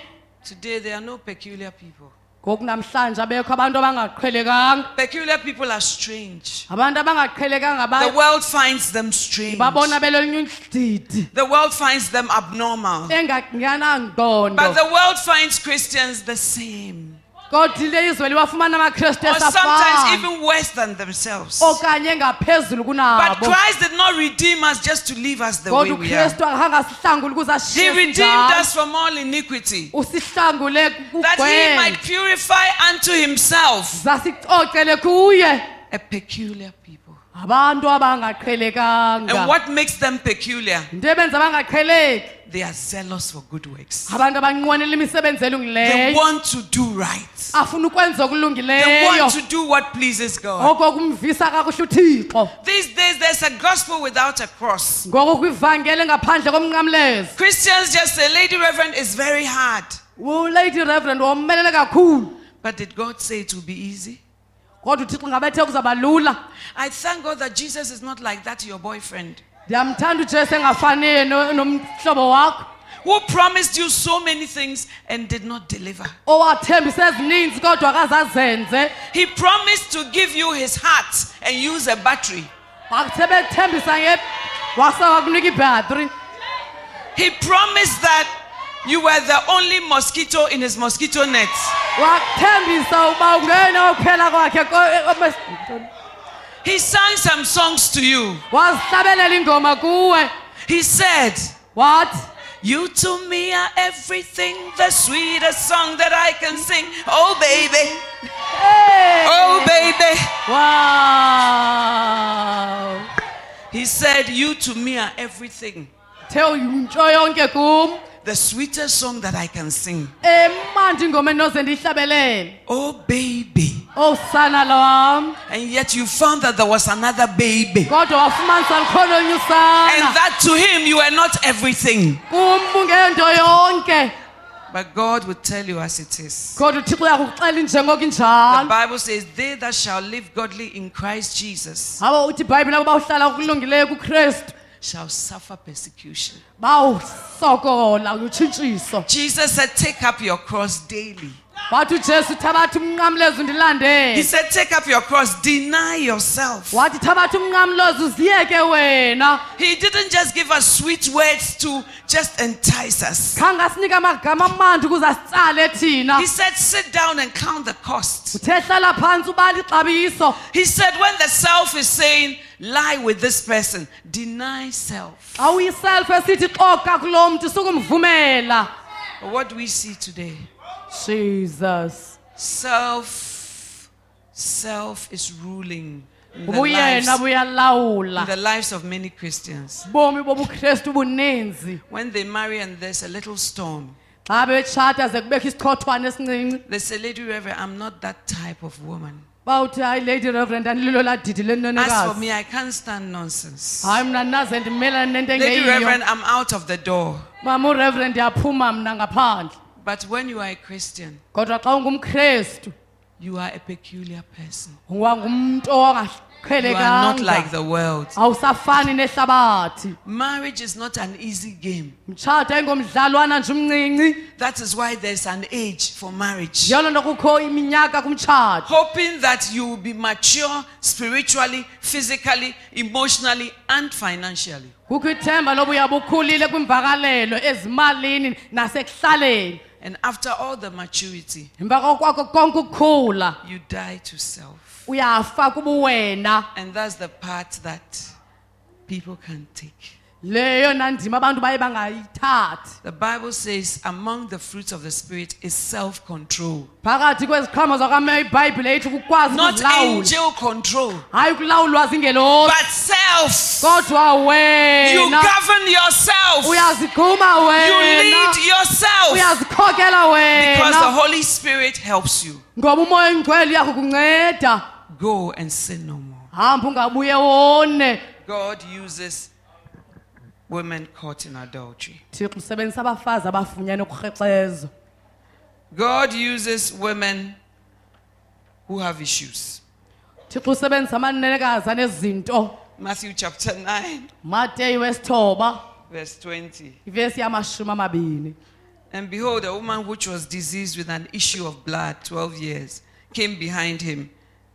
Today, there are no peculiar people. Ngoku namhlanje abekho abantu abangaqhelekanga Peculiar people are strange. abantu abangaqhelekanga The world finds them strange. babona belolunye udidi The world finds them abnormal. enganyanangqondo But the world finds Christians the same. Kodwa izwe liwafumana amakrestu Or sometimes even worse than themselves. okanye But kunabo Christ did not redeem us just to leave us the way kodwa we are. ukrestu akangasihlanguli ukuze He ashiye redeemed sinjalo. us from all iniquity. usihlangule That he might purify unto himself zasicocele kuye a peculiar people. Abantu And what makes them peculiar? into ebenza abangaqheleki They are zealous for good works. abantu abanqwenela imisebenzi They want to do right. afuna ukwenza They want to do what pleases God. oko kumvisa kakuhle uthixo These days, there's a gospel without a cross. ngoko kwivangeli ngaphandle komnqamlezo Christians just say, Lady Reverend, is very hard. ulady reverend womelele kakhulu But did God say it will be easy? Kodwa uthixo ngabethe kuzaba lula I thank God that Jesus is not like that, your boyfriend, ndiyamthanda ujesu engafaniyo no- nomhlobo wakho. Who promised you so many things and did not deliver. owathembisa ezininzi kodwa akazazenze. He promised to give you his heart and use a battery. wakuthe bethembisa nge wasakakunika ibhatri He promised that you were the only mosquito in his mosquito net. wakuthembisa uba ungena uphela kwakhe ko- e- He sang some songs to you. wazihlabelela ingoma kuwe He said, What? You to me are everything, the sweetest song that I can sing. Oh, baby. Oh, baby. wow He said, You to me are everything, the uyinto yonke kum the sweetest song that I can sing. emandi ingoma endinoze ndiyihlabelele Oh, baby. Oh, osana lwam And yet you found that there was another baby. kodwa wafumanisa lukhona olunye And that to him, you were not everything. yonke But God will tell you as it is. kodwa uthixo uyakuxela injengoko The Bible says, They that shall live godly in Christ Jesus abo uthi ibhayibhile abo bawuhlala kulungileyo kukristu shall suffer persecution. Jesus said, Take up your cross daily. Wathi ujesu thabatha umnqamlezo He said, Take up your cross, deny yourself. wathi thabatha umnqamlezo uziyeke wena He didn't just give us sweet words to just entice us. khange asinike amagama amandi ukuze asitsale thina He said, Sit down and count the cost. uthe hlala phantsi ubala ixabiso He said, When the self is saying, Lie with this person, deny self. xa uyiself esithi xoka kulo mntu sukumvumela what do we see today? Jesus Self, self is ruling in the, lives, in the lives of many Christians. bomi bobukrestu buninzi When they marry and there's a little storm, xa betshata ze kubekho isichotshwane esincinci they say, Lady Reverend, I'm not that type of woman. bawuthi hayi lady reverend andililo laa didi As for me, I can't stand nonsense. mna ndinaze ndimelane nento Lady engeyiyo Reverend, I'm out of the door. mama ureverend yaphuma mna ngaphandle But when you are a Christian, kodwa xa ungumkrestu you are a peculiar person. You are not like the world. awusafani nehlabathi Marriage is not an easy game. mtshato ayingomdlalwana nje umncinci That is why there's an age for marriage. yiloo nto kukho iminyaka kumtshato Hoping that you will be mature spiritually, physically, emotionally, and financially. kukho ithemba loba uyabe ukhulile kwimvakalelo ezimalini nasekuhlaleni And after all the maturity, emva kokwakho konke you die to self. And that's the part that people can take. Leyo nandima abantu baye bangayithathi The Bible says, among the fruits of the Spirit is self control. phakathi kweziqhamo zakame ibhayibhile ithi kukwazi Not angel control, hayi ukulawulwa zingelosi but self. You govern yourself, you lead yourself. Because the Holy Spirit helps you. ngoba umoya engcwele uyakho kunceda Go and sin no more. hamba ungabuye wone God uses women caught in adultery. thixo usebenzisa abafazi abafunyenwe kurhexezo God uses women who have issues. thixo usebenzisa amanenekazi anezinto Matthew chapter 9, mateyu wesithoba verse 20. ivesi yamashumi amabini And behold, a woman which was diseased with an issue of blood 12 years came behind him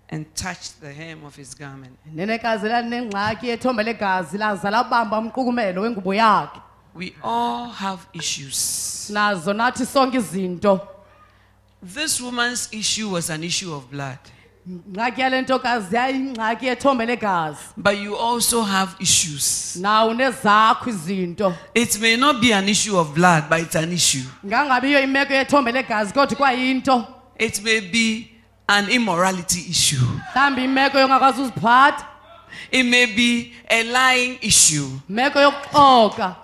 and touched the hem of his garment. nenekazi lalinengxaki yethombe legazi laza labamba umqukumelo wengubo yakhe We all have issues. nazo nathi sonke izinto This woman's issue was an issue of blood, ngxaki yale ntokazi yayingxaki yethombe legazi but you also have issues. nawo nezakho izinto It may not be an issue of blood, but it's an issue. ngangabiyo imeko yethombe legazi kodwa kwayinto It may be an immorality issue. mhlawumbi imeko yongakwazi It may be a lying issue. imeko yokuxoka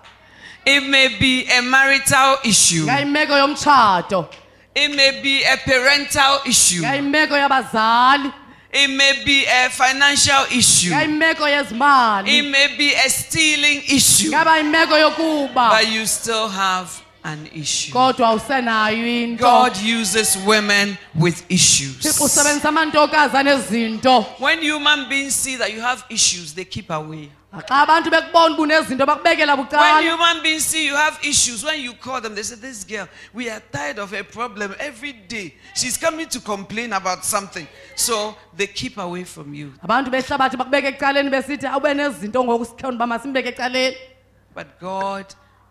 It may be a marital issue. ngayimeko yomtshato It may be a parental issue. ngayimeko yabazali It may be a financial issue. ngayimeko yezimali It may be a stealing issue. ngaba imeko yokuba But you still have an issue. kodwa usenayo into God uses women with issues. usebenzisa amantokazi anezinto When human beings see that you have issues, they keep away. xa abantu bekubona uba unezinto bakubekela When human beings see you have issues, when you call them, they say, This girl, we are tired of her problem every day. She's coming to complain about something. So they keep away from you. abantu behlabathi bakubeka ecaleni besithi awube nezinto ngoku sikhona uba masimbeke ecaleni But God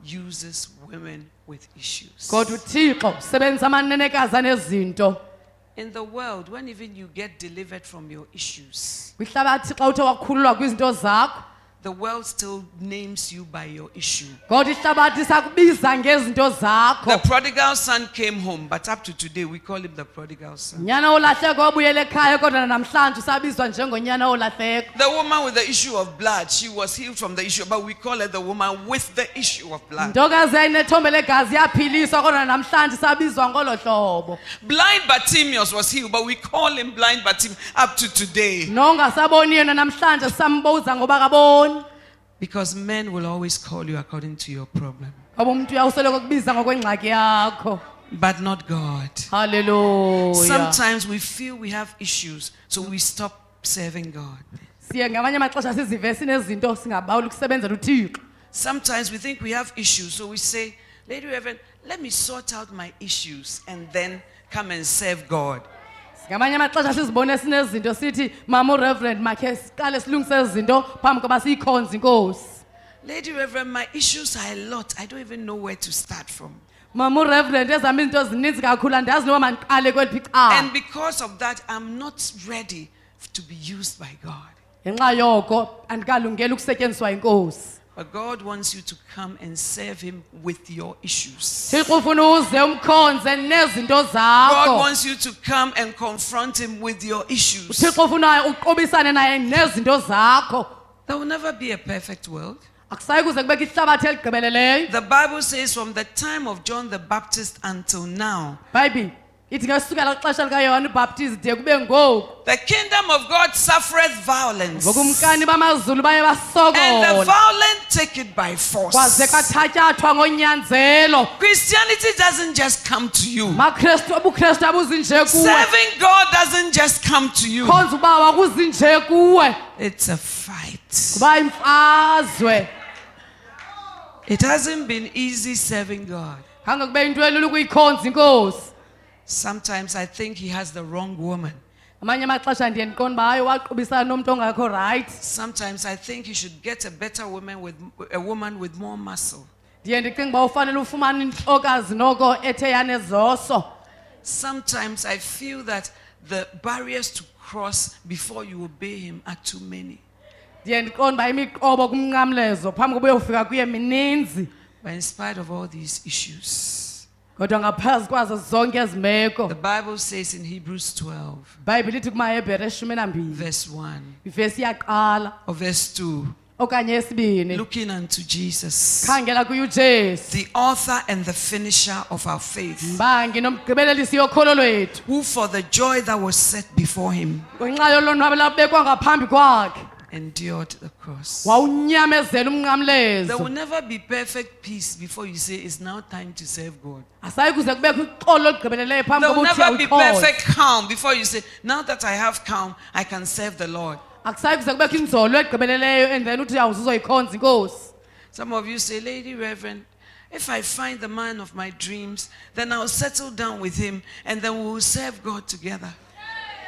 uses women with issues. kodwa uthixo usebenzisa amanenekazi anezinto In the world, when even you get delivered from your issues, kwihlabathi xa uthe wakhululwa kwizinto zakho the world still names you by your issue. kodwa ihlabathi sakubiza ngezinto zakho The prodigal son came home, but up to today, we call him the prodigal son. nyana olahleko wabuyela ekhaya kodwa namhlanje usabizwa njengonyana olahleko The woman with the issue of blood, she was healed from the issue, but we call her the woman with the issue of blood. ntokazi yayinethombe legazi yaphiliswa kodwa namhlanje sabizwa ngolo hlobo Blind Bartimaeus was healed, but we call him blind Bartimaeus up to today. Because men will always call you according to your problem, ngoba umuntu uyawusoloko kubiza ngokwengxaki yakho but not God. halleluya Sometimes we feel we have issues, so we stop serving God. siye ngamanye amaxesha sizive sinezinto singabawuli ukusebenzela uthixo Sometimes we think we have issues, so we say, Lady Reverend, let me sort out my issues and then come and serve God. Ngamanye amaxesha sizibone sinezinto sithi mama ureverend makhe siqale silungise izinto phambi koba siyikhonze inkosi Lady Reverend, my issues are a lot. I don't even know where to start from. mama ureverend ezam izinto zininzi kakhulu andazi noba mandiqale kweliphi icala And because of that, I'm not ready to be used by God. ngenxa yoko andikalungeli ukusetyenziswa yinkosi But God wants you to come and serve Him with your issues. thixo ufuna uze umkhonze nezinto God wants you to come and confront Him with your issues. uthixo ufuna uqobisane naye nezinto zakho There will never be a perfect world. akusayi kuze kubekho ihlabathi eligqibeleleyo The Bible says from the time of John the Baptist until now, bhayibhile ithi ngesukela kwixesha likayohane ubhaptizi de kube ngoku the kingdom of God suffereth violence, ngokumkani bamazulu baye and the violent take it by force. Christianity doesn't just come to you. makrestu ubukrestu abuzinje kuwe Serving God doesn't just come to you. khonza ubawa kuzinje kuwe It's a fight. It hasn't been easy serving God. Sometimes I think he has the wrong woman. amanye amaxesha ndiye ndiqonda uba hayi waqubisana nomntu ongakho rayithi Sometimes I think he should get a better woman with a woman with more muscle. ndiye ndicinga uba ufanele ufumane intokazi noko ethe yanezoso Sometimes I feel that the barriers to cross before you obey him are too many. ndiye ndiqonde uba imiqobo kumnqamlezo phambi koba uyofika kuye mininzi But in spite of all these issues, kodwa ngaphezu kwazo zonke ezi the Bible says in Hebrews 12, ibhayibhile ithi kumahebhere eshumi nambili. verse 1 ivesi iyaqala or verse 2, okanye esibini looking unto Jesus, khangela the author and the finisher of our faith, mbangi nomgqibelelisi yokholo lwethu. Who for the joy that was set before him. Ngenxa yolonwabo labekwa ngaphambi kwakhe endured the cross. wawunyamezela There will umnqamlezo never be perfect peace before you say it's now time to serve God. asayi kuze kubekho uxolo olugqibeleleyo phambi There will never be perfect calm before you say, now that I have calm, I can serve the Lord. akusayi kuze kubekho inzolo egqibeleleyo and uthi awuzuzoyikhonza inkosi Some of you say, Lady Reverend, if I find the man of my dreams, then I'll settle down with him and then we will serve God together.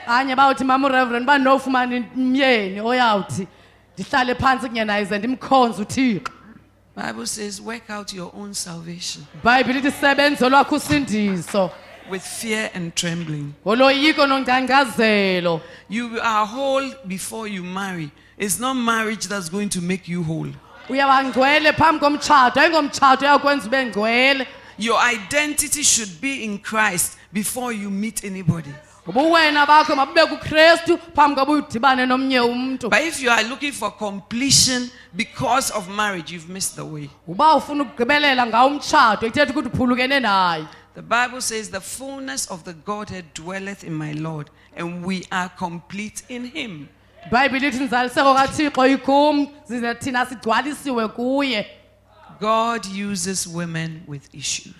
Anye bawuthi mama ureverend bandinofumana umyeni oyawuthi ndihlale phantsi kunye naye ze ndimkhonze uthixo Bible says, work out your own salvation ibhayibhile ithi sebenze olwakho usindiso with fear and trembling. You are whole before you marry. It's not marriage that's going to make you whole. uyawangcwele phambi komtshato ayingomtshato uyawukwenza ube ngcwele Your identity should be in Christ before you meet anybody but if you are looking for completion because of marriage you've missed the way. The bible says the fullness of the godhead dwelleth in my lord and we are complete in him. God uses women with issues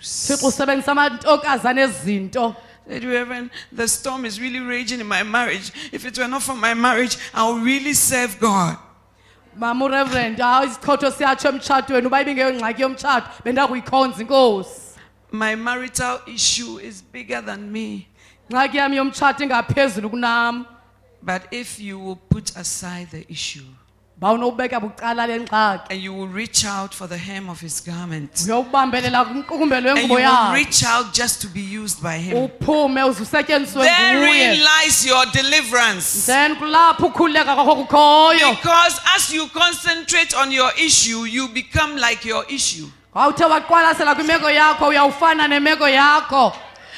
thixo usebenzisa amantokazana ezinto Said, Reverend, the storm is really raging in my marriage. If it were not for my marriage, I would really serve God. mama ureverend hayi isichotho siyatsho emtshatweni uba ibingeyongxaki yomtshato bendakuyikhonza inkosi My marital issue is bigger than me. ngxaki yam yomtshato ingaphezulu kunam But if you will put aside the issue bawunowubeka bucala le ngxaki and you will reach out for the hem of his garment, and you will reach out just to be used by him, uphume uze usetyenziswe therein lies your deliverance. then kulapho ukhululeka kwakho kukhoyo. Because as you concentrate on your issue, you become like your issue. wawuthe waqwalasela kwimeko yakho uyawufana nemeko yakho.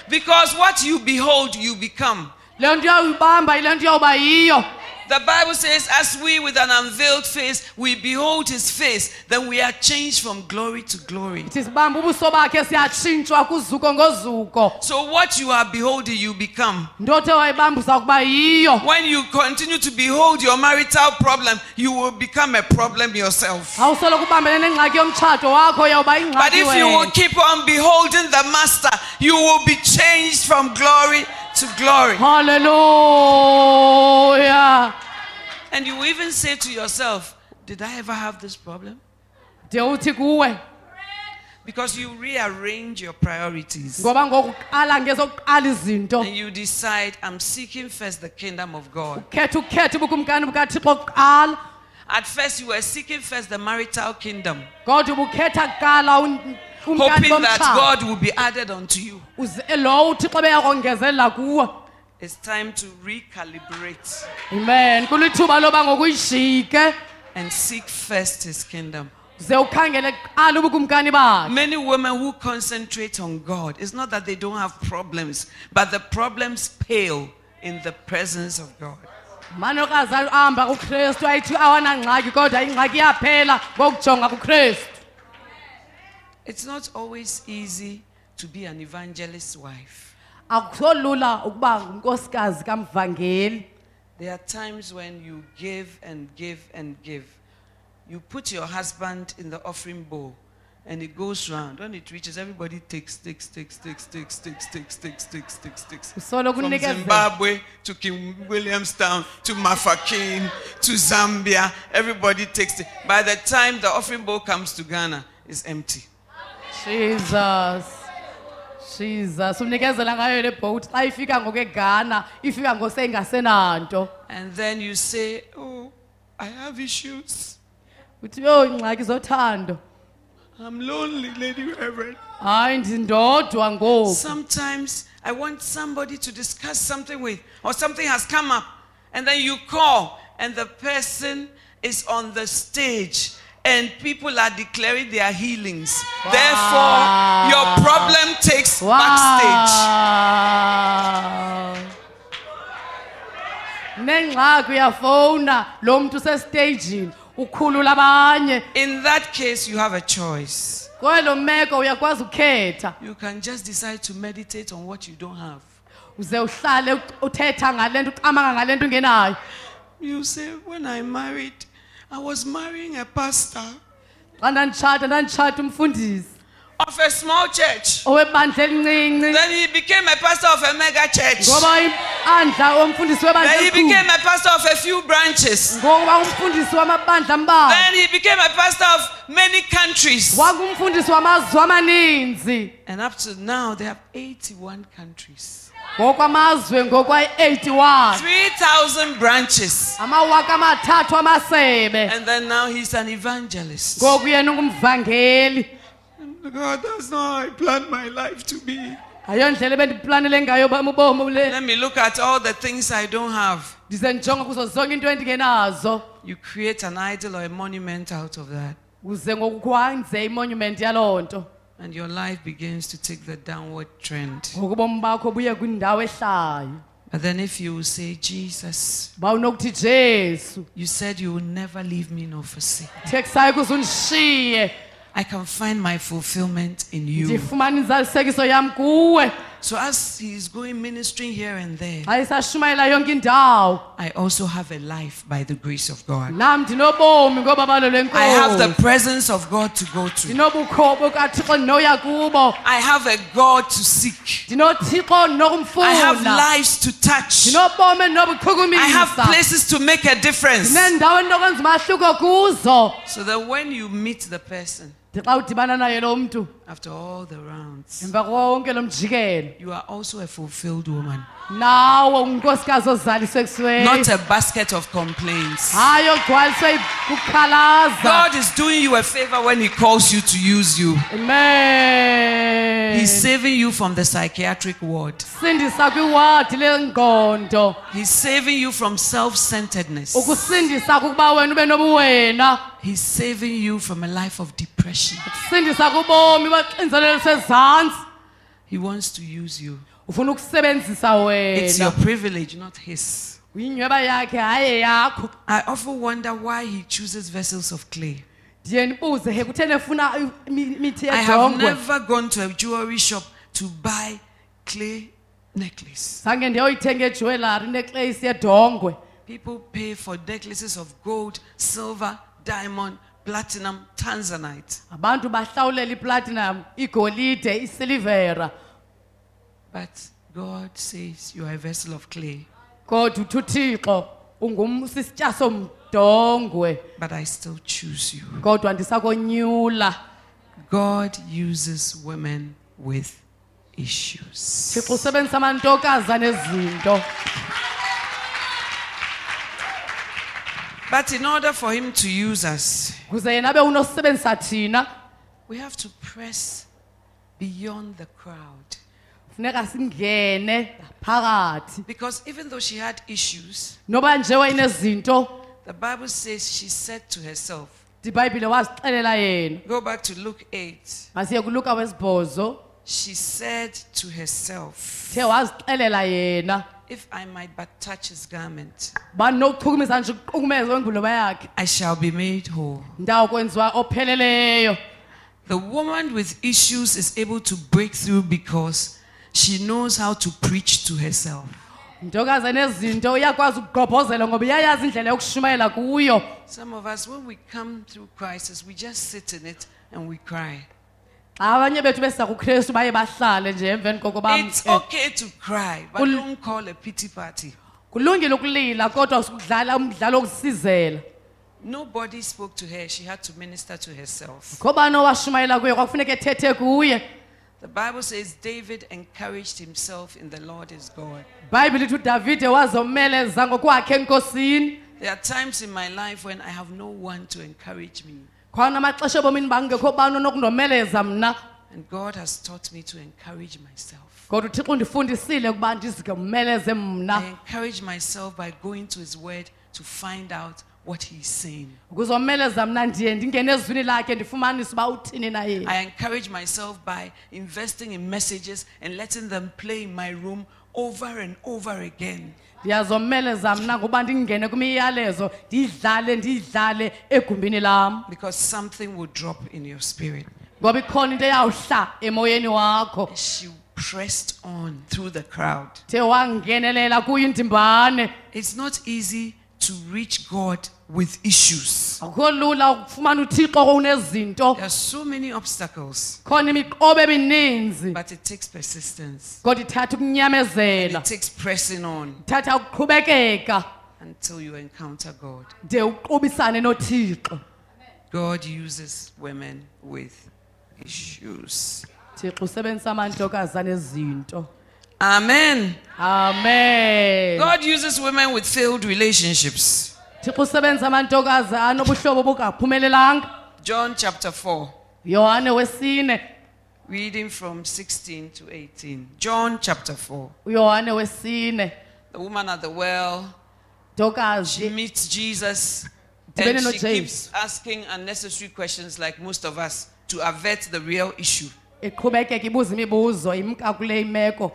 Because what you behold, you become. Le nto uyawuyibamba yile nto iyawuba yiyo The Bible says, as we with an unveiled face, we behold his face, then we are changed from glory to glory. ithi sibambe ubuso bakhe siyatshintshwa kuzuko ngozuko So what you are beholding, you become. nto othe wayibamba uza kuba yiyo When you continue to behold your marital problem, you will become a problem yourself. awusoloko ubambene nengxaki yomtshato wakho uyawuba But if you will keep on beholding the master, you will be changed from glory to glory. Hallelujah. And you even say to yourself, Did I ever have this problem? de uthi kuwe Because you rearrange your priorities. ngoba ngokuqala ngezokuqala izinto And you decide, I'm seeking first the kingdom of God. khetha ukukhetha ubukumkani bukathixo kuqala At first, you were seeking first the marital kingdom, kodwa ubukhetha kuqala un- umkani hoping that God will be added unto you. Uze- lo uthixo beyakongezelela kuwe. It's time to recalibrate. Amen. Kulithuba loba ngokuyishike and seek first his kingdom. ze ukhangele kuqala Many women who concentrate on God, it's not that they don't have problems, but the problems pale in the presence of God. manokazi ahamba kukristu ayithi awanangxaki kodwa ingxaki iyaphela ngokujonga kukristu It's not always easy to be an evangelist's wife. akusolula ukuba ngunkosikazi kamvangeli There are times when you give and give and give. You put your husband in the offering bowl and it goes round. When it reaches, everybody takes, takes, takes, takes, takes, takes, takes, takes, takes, takes, takes. usolo From kunikezela Zimbabwe to King William's Town to Mafikeng to Zambia, everybody takes it. By the time the offering bowl comes to Ghana, it's empty. Jesus. Jesus. Unikezela ngayo le boat. Xa ifika ngokweghana ifika ngoseyingasenanto And then you say, Oh, I have issues. uthi yho ingxaki zothando. I'm lonely, Lady Reverend. hayi ndindodwa ngoku. Sometimes I want somebody to discuss something with, or something has come up, and then you call, and the person is on the stage and people are declaring their healings. Therefore, your problem takes backstage. Wow. nengxaki uyafowuna lo muntu usestagini ukhulula abanye In that case, you have a choice. kwelo meko uyakwazi ukukhetha You can just decide to meditate on what you don't have. uze uhlale uthetha ngale nto ucamanga ngale nto ungenayo You say, When I married, I was marrying a pastor of a small church. Then he became a pastor of a mega church. ngoba ibandla umfundisi webandla Then he became a pastor of a few branches. ngokuba umfundisi wamabandla ambalwa Then he became a pastor of many countries. wangumfundisi wamazwe amaninzi And up to now, they have 81 countries, ngokwamazwe ngokwayi-81 3,000 branches. amawaka amathathu amasebe And then now he's an evangelist. Ngoku yena ungumvangeli God, that's not how I planned my life to be. ayondlela ebendiplanele ngayo bam ubomi bule Let me look at all the things I don't have. ndize ndijonga kuzo zonke into endingenazo You create an idol or a monument out of that. uze ngokukwenze imonument yaloo nto And your life begins to take the downward trend. ngokubomi bakho buye kwindawo ehlayo But then if you say, Jesus, uba unokuthi jesu you said you will never leave me nor forsake. thekisayo kuze undishiye I can find my fulfillment in you. ndifumane inzalisekiso yam kuwe So as he's going ministering here and there, xa isashumayela yonke indawo I also have a life by the grace of God. nam ndinobomi ngoba I have the lwenkosi presence of God to go to. ndinobukho bukathixo ndinoya kubo I have a God to seek. ndinothixo I have ndinokumfuna lives to touch. ndinobomi I have endinobuchukumisa places to make a difference. ndineendawo endinokwenza umahluko kuzo So that when you meet the person, udibana naye lo mntu after all the rounds, emva konke lo mjikelo you are also a fulfilled woman, nawo unkosikazi ozaliswe ekusweni not a basket of complaints. hayi ogcwaliswe God is doing you a favor when He calls you to use you. amen He's saving you from the psychiatric ward. sindisa kwiwadi lengqondo He's saving you from self centeredness. ukusindisa kukuba wena ube nobuwena He's saving you from a life of depression. sindisa kubomi baxinzelelo sezantsi He wants to use you. It's your privilege, not His. uyinyweba yakhe hayi yakho I often wonder why He chooses vessels of clay. ndiye ndibuze he kutheni efuna imi- imithi I have never gone to a jewelry shop to buy clay necklace. zange ndiyoyithenga ejewelary neclace yedongwe People pay for necklaces of gold, silver, diamond, platinum, tanzanite. abantu bahlawulela iplatinum igolide isilivera But God says you are a vessel of clay, kodwa uthi uthixo ungumsisitya somdongwe but I still choose you. kodwa ndisakonyula God uses women with issues. thixo usebenzisa amantokazi nezinto But in order for Him to use us, kuze yena abe unosebenzisa thina. we have to press beyond the crowd. funeka singene phakathi Because even though she had issues, noba nje wayenezinto the Bible says she said to herself, ibhayibhile wazixelela yena. Go back to Luke 8. masiye kuluka wesibhozo. She said to herself, the wazixelela yena If I might but touch his garment, bandinokuchumisa nje ukumeza wenguloba yakhe I shall be made whole. ndawukwenziwa opheleleyo The woman with issues is able to break through because she knows how to preach to herself. ntokazi enezinto uyakwazi ukugqobhozela ngoba iyayazi indlela yokushumayela kuyo Some of us, when we come through crisis, we just sit in it and we cry. Abanye bethu kukristu baye bahlale nje emveni kokuba It's bamke. okay to cry, but don't call a pity party. kulungile ukulila kodwa umdlalo wokusizela Nobody spoke to her. She had to minister to herself. ngobani owashumayela kuyo kwakufuneka ethethe kuye The Bible says David encouraged himself in the Lord his God. ibhayibhile ithi udavide wazomeleza ngokwakhe enkosini There are times in my life when I have no one to encourage me. Khona amaxesha ebomini bangekho bani onokundomeleza mna And God has taught me to encourage myself. kodwa uthixo undifundisile ukuba ndizike mmeleze I encourage myself by going to his word to find out what he's saying. kuzomeleza mna ndiye ndingene ezwini lakhe ndifumanise uba uthini na yena I encourage myself by investing in messages and letting them play in my room over and over again. Ngoba ndingene kwimiyalezo ndiyidlale ndiyidlale egumbini lam Because something will drop in your spirit. ngoba ikhona into eyawuhla emoyeni wakho She pressed on through the crowd. the wangenelela kuyo indimbane It's not easy to reach God with issues. Akukho lula ukufumana uthixo unezinto There are so many obstacles, khona imiqobo emininzi but it takes persistence. kodwa ithatha ukunyamezela It takes pressing on ithatha ukuqhubekeka until you encounter God. de uqubisane nothixo God uses women with issues. thixo usebenzisa amantokazi anezinto Amen. amen God uses women with failed relationships. Thixo usebenzisa amantokazi anobuhlobo bungaphumelelanga John chapter 4, yohane wesine. Reading from 16 to 18. John chapter 4. uyohane wesine. The woman at the well, she meets Jesus and she keeps asking unnecessary questions like most of us to avert the real issue. iqhubekeka ibuza imibuzo imka kule imeko.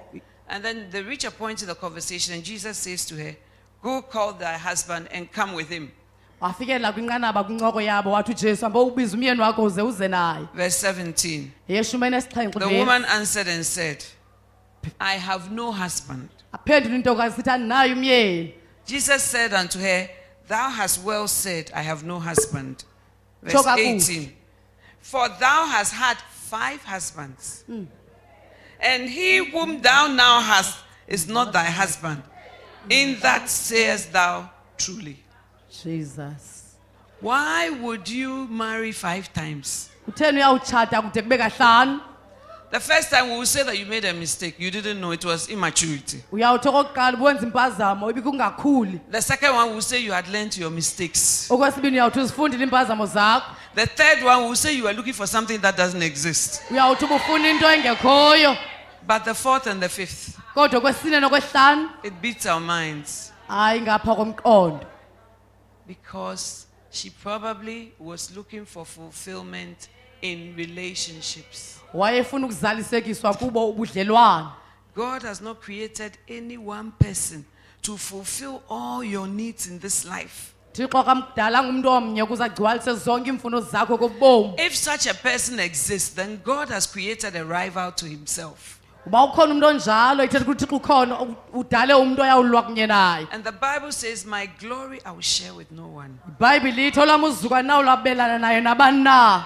And then they reach a point in the conversation, and Jesus says to her, Go call thy husband and come with him. wafikelela kwinqanaba kwincoko yabo wathi ujesu hambe ubiza umyeni wakho uze uze naye Verse 17. yeshumeni esixhenxe The woman answered and said, I have no husband. aphendula intokazi sithi andinayo umyeni Jesus said unto her, Thou hast well said, I have no husband. Verse Choka kuhle. 18. For thou hast had five husbands, mm. and he whom thou now hast is not thy husband. In that sayest thou truly. jesus Why would you marry five times? kutheni uyawutshata kude kube kahlanu The first time we will say that you made a mistake. You didn't know it was immaturity. uyawuthi okokuqala ubenza impazamo ibikungakhuli The second one will say you had learned your mistakes. okwesibini uyawuthi uzifundile impazamo zakho The third one will say you are looking for something that doesn't exist. uyawuthi ubufuna into engekhoyo But the fourth and the fifth, kodwa kwesine nokwesihlanu it beats our minds hayi ngapha komqondo because she probably was looking for fulfillment in relationships. wayefuna ukuzalisekiswa kubo ubudlelwane God has not created any one person to fulfill all your needs in this life. thixo kamdala ngumntu omnye ukuze zonke iimfuno zakho kobomi If such a person exists, then God has created a rival to himself. Uba ukhona onjalo ithetha ukuthi uthixo ukhona udale umntu oyawulwa kunye naye And the Bible says, My glory I will share with no one. ibhayibhile ithi olwam uzuka nawulabelana naye nabani na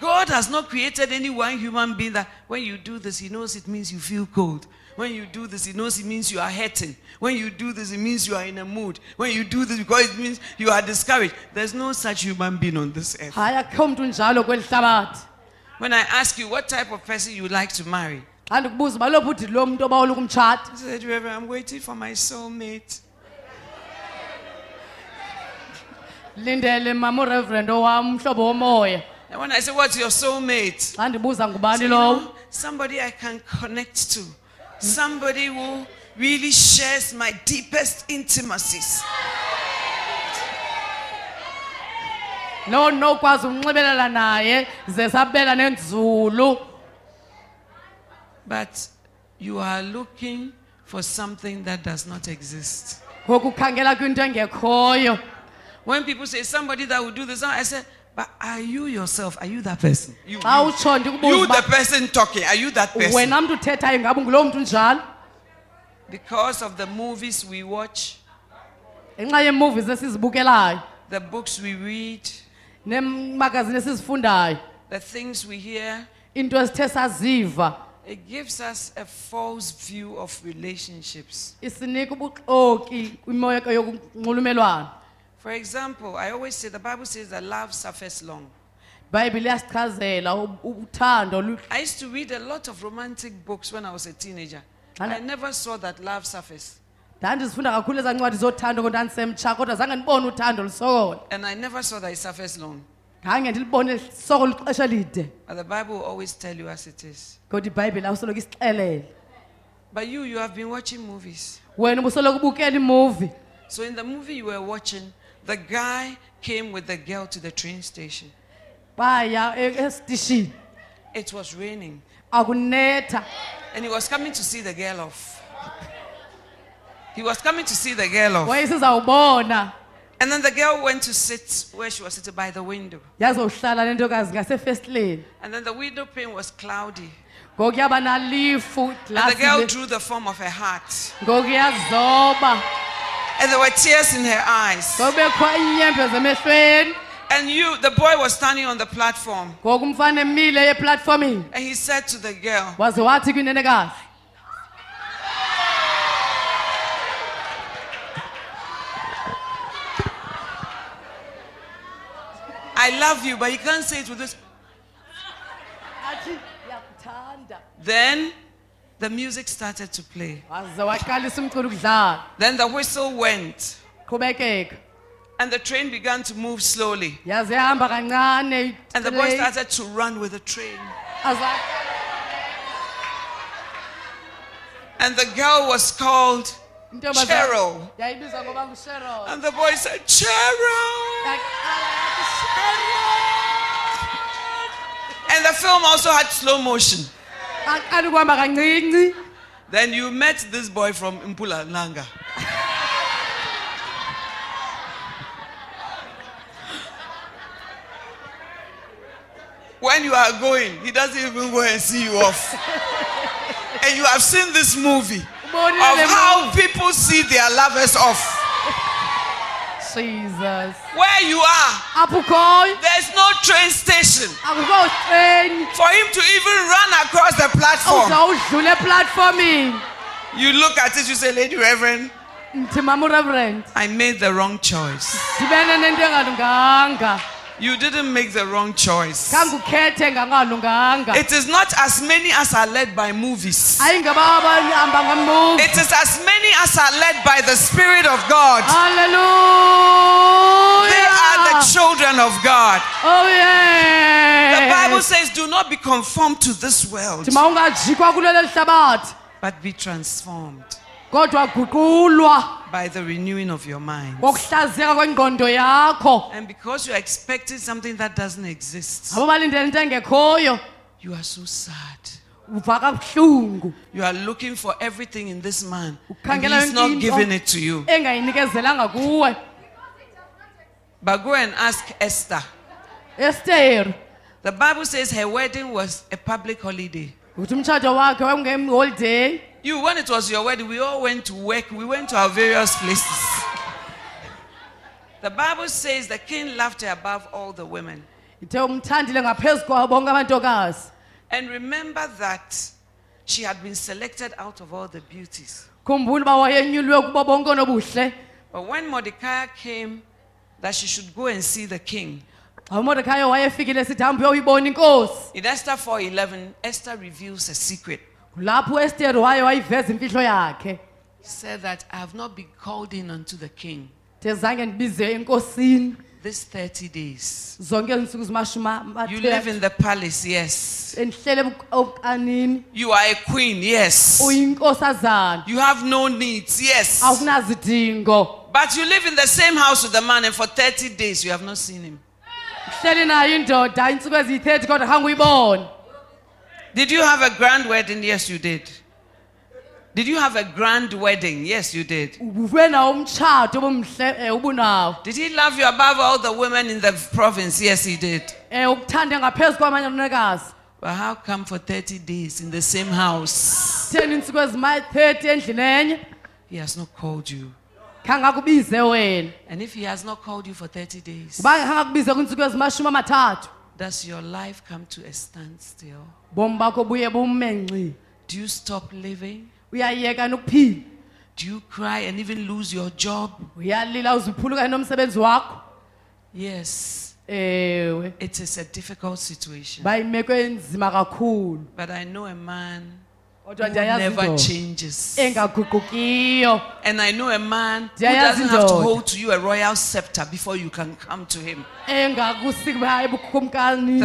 God has not created any one human being that when you do this, He knows it means you feel cold. When you do this, He knows it means you are hurting. When you do this, it means you are in a mood. When you do this, because it means you are discouraged. There's no such human being on this earth. hayi akho mntu njalo kweli hlabathi When I ask you what type of person you would like to marry, xa ndikubuza uba lophi uthi lo mntu obawula ukumtshata I said, Reverend, I'm waiting for my soulmate. lindele mama ureverend owam umhlobo womoya And when I say, What's your soulmate? xa ndibuza So, ngubani you lowo know, somebody I can connect to, somebody who really shares my deepest intimacies. lowo nokwazi ukunxibelela naye ze sabela nenzulu But you are looking for something that does not exist. ngoku ukhangela kwinto engekhoyo When people say somebody that will do this, I say, but are you yourself? Are you that person? You, you, you the person talking. Are you that person? wena mntu uthethayo ngabe ngulowo mntu njalo Because of the movies we watch, ngenxa yeemovies esizibukelayo the books we read, the things we hear, iinto ezithe saziva it gives us a false view of relationships. isinika ubuxoki kwimoyeko yokunxulumelwano For example, I always say the Bible says that love suffers long. ibhayibhile iyasichazela u- u- uthando lu- I used to read a lot of romantic books when I was a teenager. And I never saw that love suffers. ndandizifunda kakhulu ezaa ncwadi zothando kodwa ndisemtsha kodwa zange ndibone uthando lusokola And I never saw that it suffers long. Khange ndilibone sokola ixesha lide But the Bible will always tell you as it is. kodwa ibhayibhile awusoloko isixelele But you, you have been watching movies. wena ubusoloko ubukela imuvi So in the movie you were watching, The guy came with the girl to the train station. baya e- esitishini It was raining. akunetha And he was coming to see the girl off. He was coming to see the girl off. wayesizawubona And then the girl went to sit where she was sitting by the window. yazohlala le ntokazi ngasefestileni And then the window pane was cloudy. ngoku yaba nalifu And the girl drew the form of her heart. ngoku yazoba And there were tears in her eyes. ngokubekho iinyembezi emehlweni And you, the boy was standing on the platform. ngoku umfana emile eplatformini And he said to the girl, waze wathi kwinenekazi I love you, but you can't say it with this. Then the music started to play. Then the whistle went. And the train began to move slowly. And the boy started to run with the train. And the girl was called Cheryl. yayibizwa ngoba nguSheryl. And the boy said, Cheryl. Yathi, "Cheryl." And the film also had slow motion. aqala ukuhamba kancinci Then you met this boy from Mpumalanga. When you are going, he doesn't even go and see you off. and you have seen this movie of how people see their lovers off. jesus. Where you are, there's no train station. For him to even run across the platform. You look at it, you say, Lady Reverend, I made the wrong choice. Ndibene nento engalunganga You didn't make the wrong choice. khange ukhethe ngangalunganga It is not as many as are led by movies. ayingaba abahamba ngemuvi It is as many as are led by the Spirit of God. haleluya They are the children of God. oh The Bible says, Do not be conformed to this world, ndithi mawungajikwa kulelo hlabathi but be transformed kodwa guqulwa by the renewing of your mind. kwengqondo yakho And because you're expecting something that doesn't exist, abo balindele into engekhoyo you are so sad. uva kabuhlungu You are looking for everything in this man, and Ukhangela he's not yonke giving it to you. engayinikezelanga kuwe But go and ask Esther. esteri The Bible says her wedding was a public holiday. ukuthi umtshato wakhe You, when it was your wedding, we all went to work. We went to our various places. The Bible says the king loved her above all the women. ithe umthandile ngaphezu kwabo bonke amantokazi And remember that she had been selected out of all the beauties. khumbula uba wayenyulwe kubo bonke onobuhle But when Mordecai came, that she should go and see the king. xa umordekhayi wayefikile sithi hambe uyoyibona inkosi In Esther 4:11, Esther reveals a secret. Lapho waye wayiveza imfihlo yakhe said that I have not been called in unto the king de zange ndibize enkosini these 30 days. zonke zimashumi You live in the palace, yes. endihlele obukanini You are a queen, yes. uyinkosazana You have no needs, yes. awunazidingo But you live in the same house with the man, and for 30 days you have not seen him. nayo indoda iintsuku eziyi-30 kodwa khange uyibone Did you have a grand wedding? Yes, you did. Did you have a grand wedding? Yes, you did. ube nawo umtshato obumhle ubunawo Did he love you above all the women in the province? Yes, he did. Eh, ukuthande ngaphezu kwamanye amanekazi But how come for 30 days in the same house? theni iintsuku ezima-30 endlini enye He has not called you. khange akubize wena And if he has not called you for 30 days, uba khange akubize kwiintsuku ezimashumi amathathu does your life come to a standstill? Bomi bakho buye Do you stop living? uyayeka nokuphila Do you cry and even lose your job? uyalila uziphulukane nomsebenzi wakho Yes, ewe it is a difficult situation. bayimeko enzima kakhulu But I know a man kodwa never changes. engaguqukiyo And I know a man who Ndiyayazi doesn't have to indoda. hold to you a royal scepter before you can come to him. The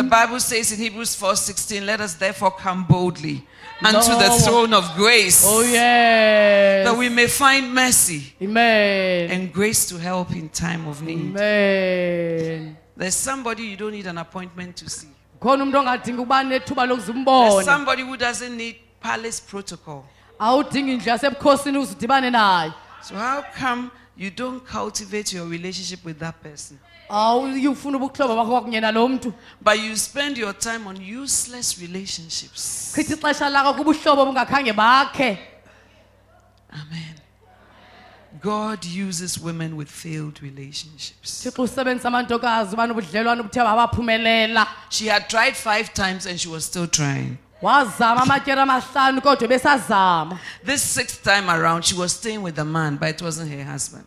Bible says in Hebrews 4:16, "Let us therefore come boldly unto the throne of grace, oh yes that we may find mercy amen and grace to help in time of need." amen There's somebody you don't need an appointment to see. khona umuntu ongadingi ukuba nethuba There's somebody who doesn't need palace protocol. awudingi indlu yasebukhosini ukuze udibane naye So how come you don't cultivate your relationship with that person? awuyufuna ubuhlobo bakho kwakunye nalo mntu But you spend your time on useless relationships. chitha ixesha lakho kubuhlobo bungakhange bakhe Amen. God uses women with failed relationships. thixo usebenzisa amantokazi banobudlelwane obuthe babaphumelela She had tried five times and she was still trying. Wazama amatyera amahlanu kodwa besazama This sixth time around, she was staying with the man, but it wasn't her husband.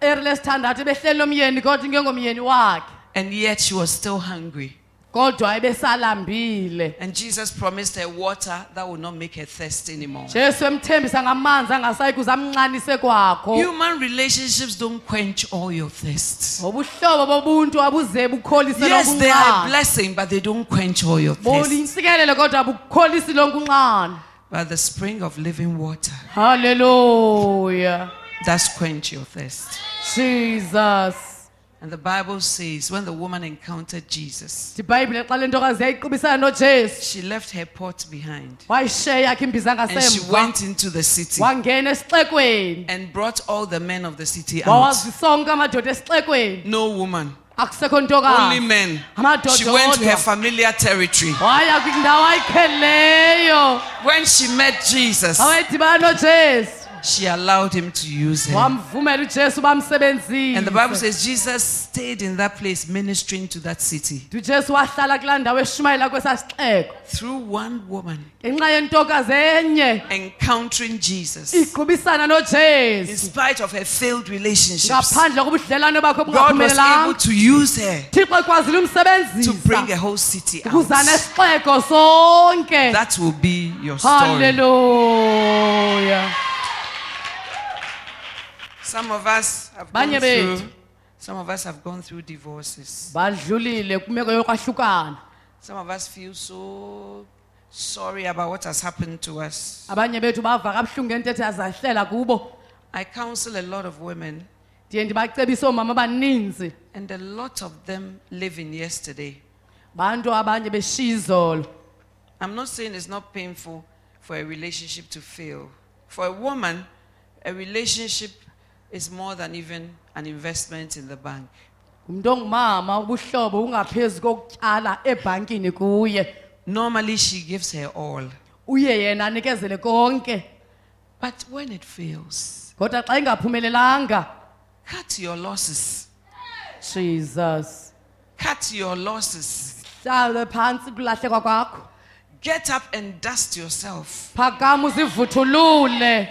eri lesithandathu ebehleli nomyeni kodwa ingengomyeni wakhe And yet she was still hungry. Kodwa ebesalambile And Jesus promised her water that would not make her thirsty anymore. jesu emthembisa ngamanzi angasayi kuze amnxanise kwakho Human relationships don't quench all your thirsts. ubuhlobo bobuntu abuze bukholise Yes, they are a blessing, but they don't quench all your thirsts. kodwa bukholisi lonke unxano But the spring of living water halleluya does quench your thirst. jesus And the Bible says when the woman encountered Jesus, ibhayibhile xa le ntokazi yayiqubisana nojesu. she left her pot behind. Wayisheya yakhe imbiza and she ngasemva went into the city wangena esixekweni. and brought all the men of the city out. wawazisonke amadoda esixekweni. No woman, akusekho only ntokazi men. Amadoda She went to her odwa. familiar territory. waya kwindawo ayikhelileyo When she met Jesus, awayedibana nojesu she allowed him to use her. And the Bible says Jesus stayed in that place ministering to that city. Ujesu wahlala kulaa ndawo eshumayela kwesaa sixeko through one woman ngenxa yentokazi enye. encountering Jesus. In spite of her failed relationships, ngaphandle kobudlelwane bakho God was able to use her to bring a whole city out. That will be your story. halleluya Some of us have gone through. Some of us have gone through divorces. badlulile kumeko yokwahlukana Some of us feel so sorry about what has happened to us. abanye bethu bava kabuhlungu ngentetho yazahlela kubo I counsel a lot of women, ndiye ndibacebise oomama abaninzi and a lot of them live in yesterday. bantu abanye beshiya izolo I'm not saying it's not painful for a relationship to fail. For a woman, a relationship is more than even an investment in the bank. ngumntu ongumama ubuhlobo ungaphezu kokutyala ebhankini kuye Normally, she gives her all. uye yena anikezele konke But when it fails, kodwa xa ingaphumelelanga cut your losses. jesus Cut your losses. hlale phantsi kulahlekwa kwakho Get up and dust yourself phakama uzivuthulule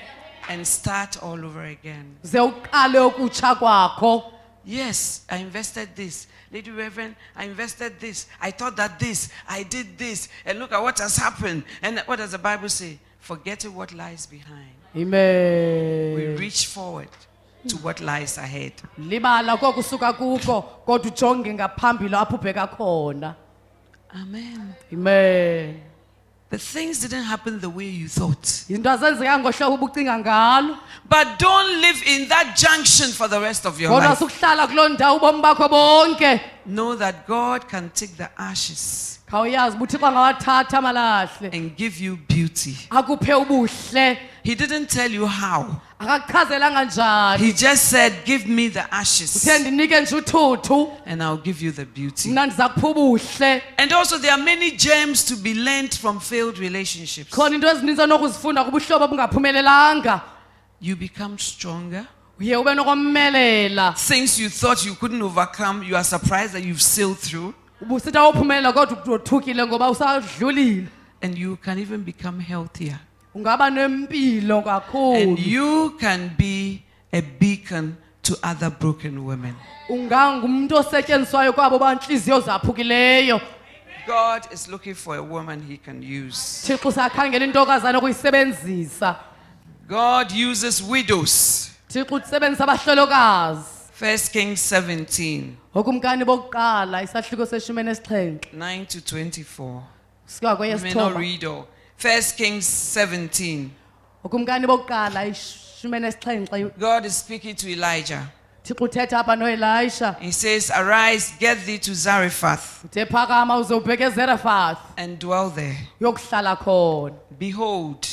and start all over again. ze uqale ukutsha kwakho Yes, I invested this. Lady Reverend, I invested this. I thought that this, I did this. And look at what has happened. And what does the Bible say? Forgetting what lies behind. Amen. We amen reach forward to what lies ahead. libala kokusuka kuko kodwa ujonge ngaphambili apho ubheka khona Amen. amen The things didn't happen the way you thought. izinto azenzeka ngohlobo ubucinga ngalo But don't live in that junction for the rest of your life. sukuhlala kuloo ndawo ubomi bakho bonke Know that God can take the ashes khawuyazi uba uthixo angawathatha amalahle and give you beauty. He didn't tell you how. He just said, Give me the ashes uthe ndinike nje uthuthu and I'll give you the beauty. mna ndiza kupha ubuhle And also, there are many gems to be learned from failed relationships. khona into ezininzi onokuzifunda kubuhlobo obungaphumelelanga You become stronger. uye ube nokomelela Things you thought you couldn't overcome, you are surprised that you've sailed through. ubusithi awuphumelela kodwa uthukile ngoba usadlulile And you can even become healthier. Ungaba nempilo And kakhulu you can be a beacon to other broken women. ungangumntu osetyenziswayo kwabo bantliziyo zaphukileyo God is looking for a woman he can use. thixo usakhangela intokazana okuyisebenzisa God uses widows. thixo usebenzisa abahlolokazi First Kings 17, okumkani bokuqala isahluko seshumeni esixhenxe 9 to 24. sika You may not kweyesithoba read all. First Kings 17. okumkani bokuqala ishumeni esixhenxe God is speaking to Elijah. thixo uthetha apha noelisha. He says, Arise, get thee to Zarephath, uthe phakama uze ezerafath and dwell there. yokuhlala khona. Behold,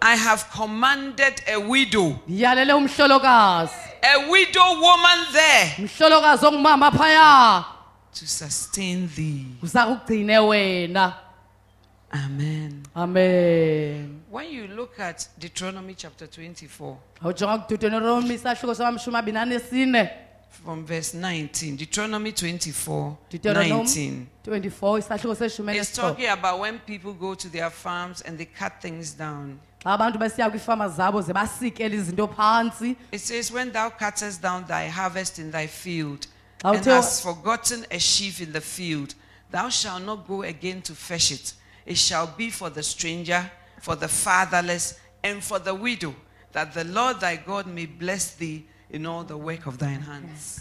I have commanded a widow, ndiyalele umhlolokazi. A widow woman there, umhlolokazi ongumama phaya. to sustain thee. uza kugcine wena Amen. amen When you look at Deuteronomy chapter 24, awujonga kudeuteronomi isahluko samashumi abini anesine from verse 19, Deuteronomy 24, Deuteronomy 19. 24 isahluko It's talking about when people go to their farms and they cut things down. xa abantu besiya kwiifama zabo ze basikele izinto phantsi It says, When thou cuttest down thy harvest in thy field, and hast forgotten a sheaf in the field, thou shalt not go again to fetch it. It shall be for the stranger, for the fatherless, and for the widow, that the Lord thy God may bless thee in all the work of thine hands.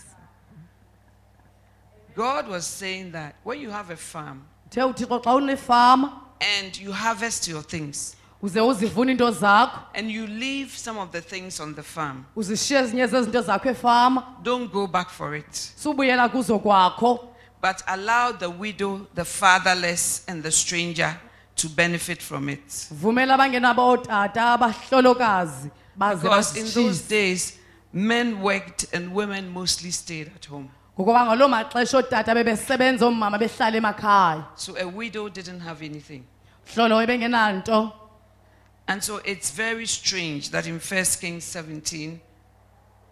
God was saying that when you have a farm uthe uthixo xa unefama and you harvest your things, uze uzivuna into zakho and you leave some of the things on the farm, uzishiye ezinye zezinto zakho efama don't go back for it. subuyela kuzo kwakho but allow the widow, the fatherless, and the stranger to benefit from it. vumela abangenabo ootata abahlolokazi baze Because in those days, men worked and women mostly stayed at home. ngokuba ngaloo maxesha ootata bebesebenza oomama behlala emakhaya So a widow didn't have anything. hlolo ebengenanto And so it's very strange that in 1 Kings 17, Ma- in-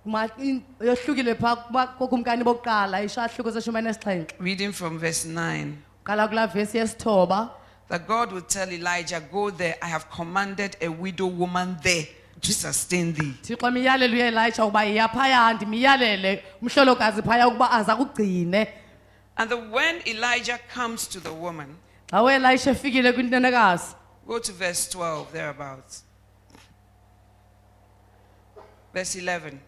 yohlukile phaa kokumkani bokuqala ishahluko seshumane esixhenxe reading from verse 9, qala kulaa vesi yesithoba that God would tell Elijah, Go there, I have commanded a widow woman there to sustain thee. thixo miyalele uyelayitsha ukuba yiya phaya ndimiyalele umhlolokazi phaya ukuba aza kugcine And the, when Elijah comes to the woman, xa uyelayitsha efikile kwintenekazi Go to verse 12, thereabouts. Verse 11.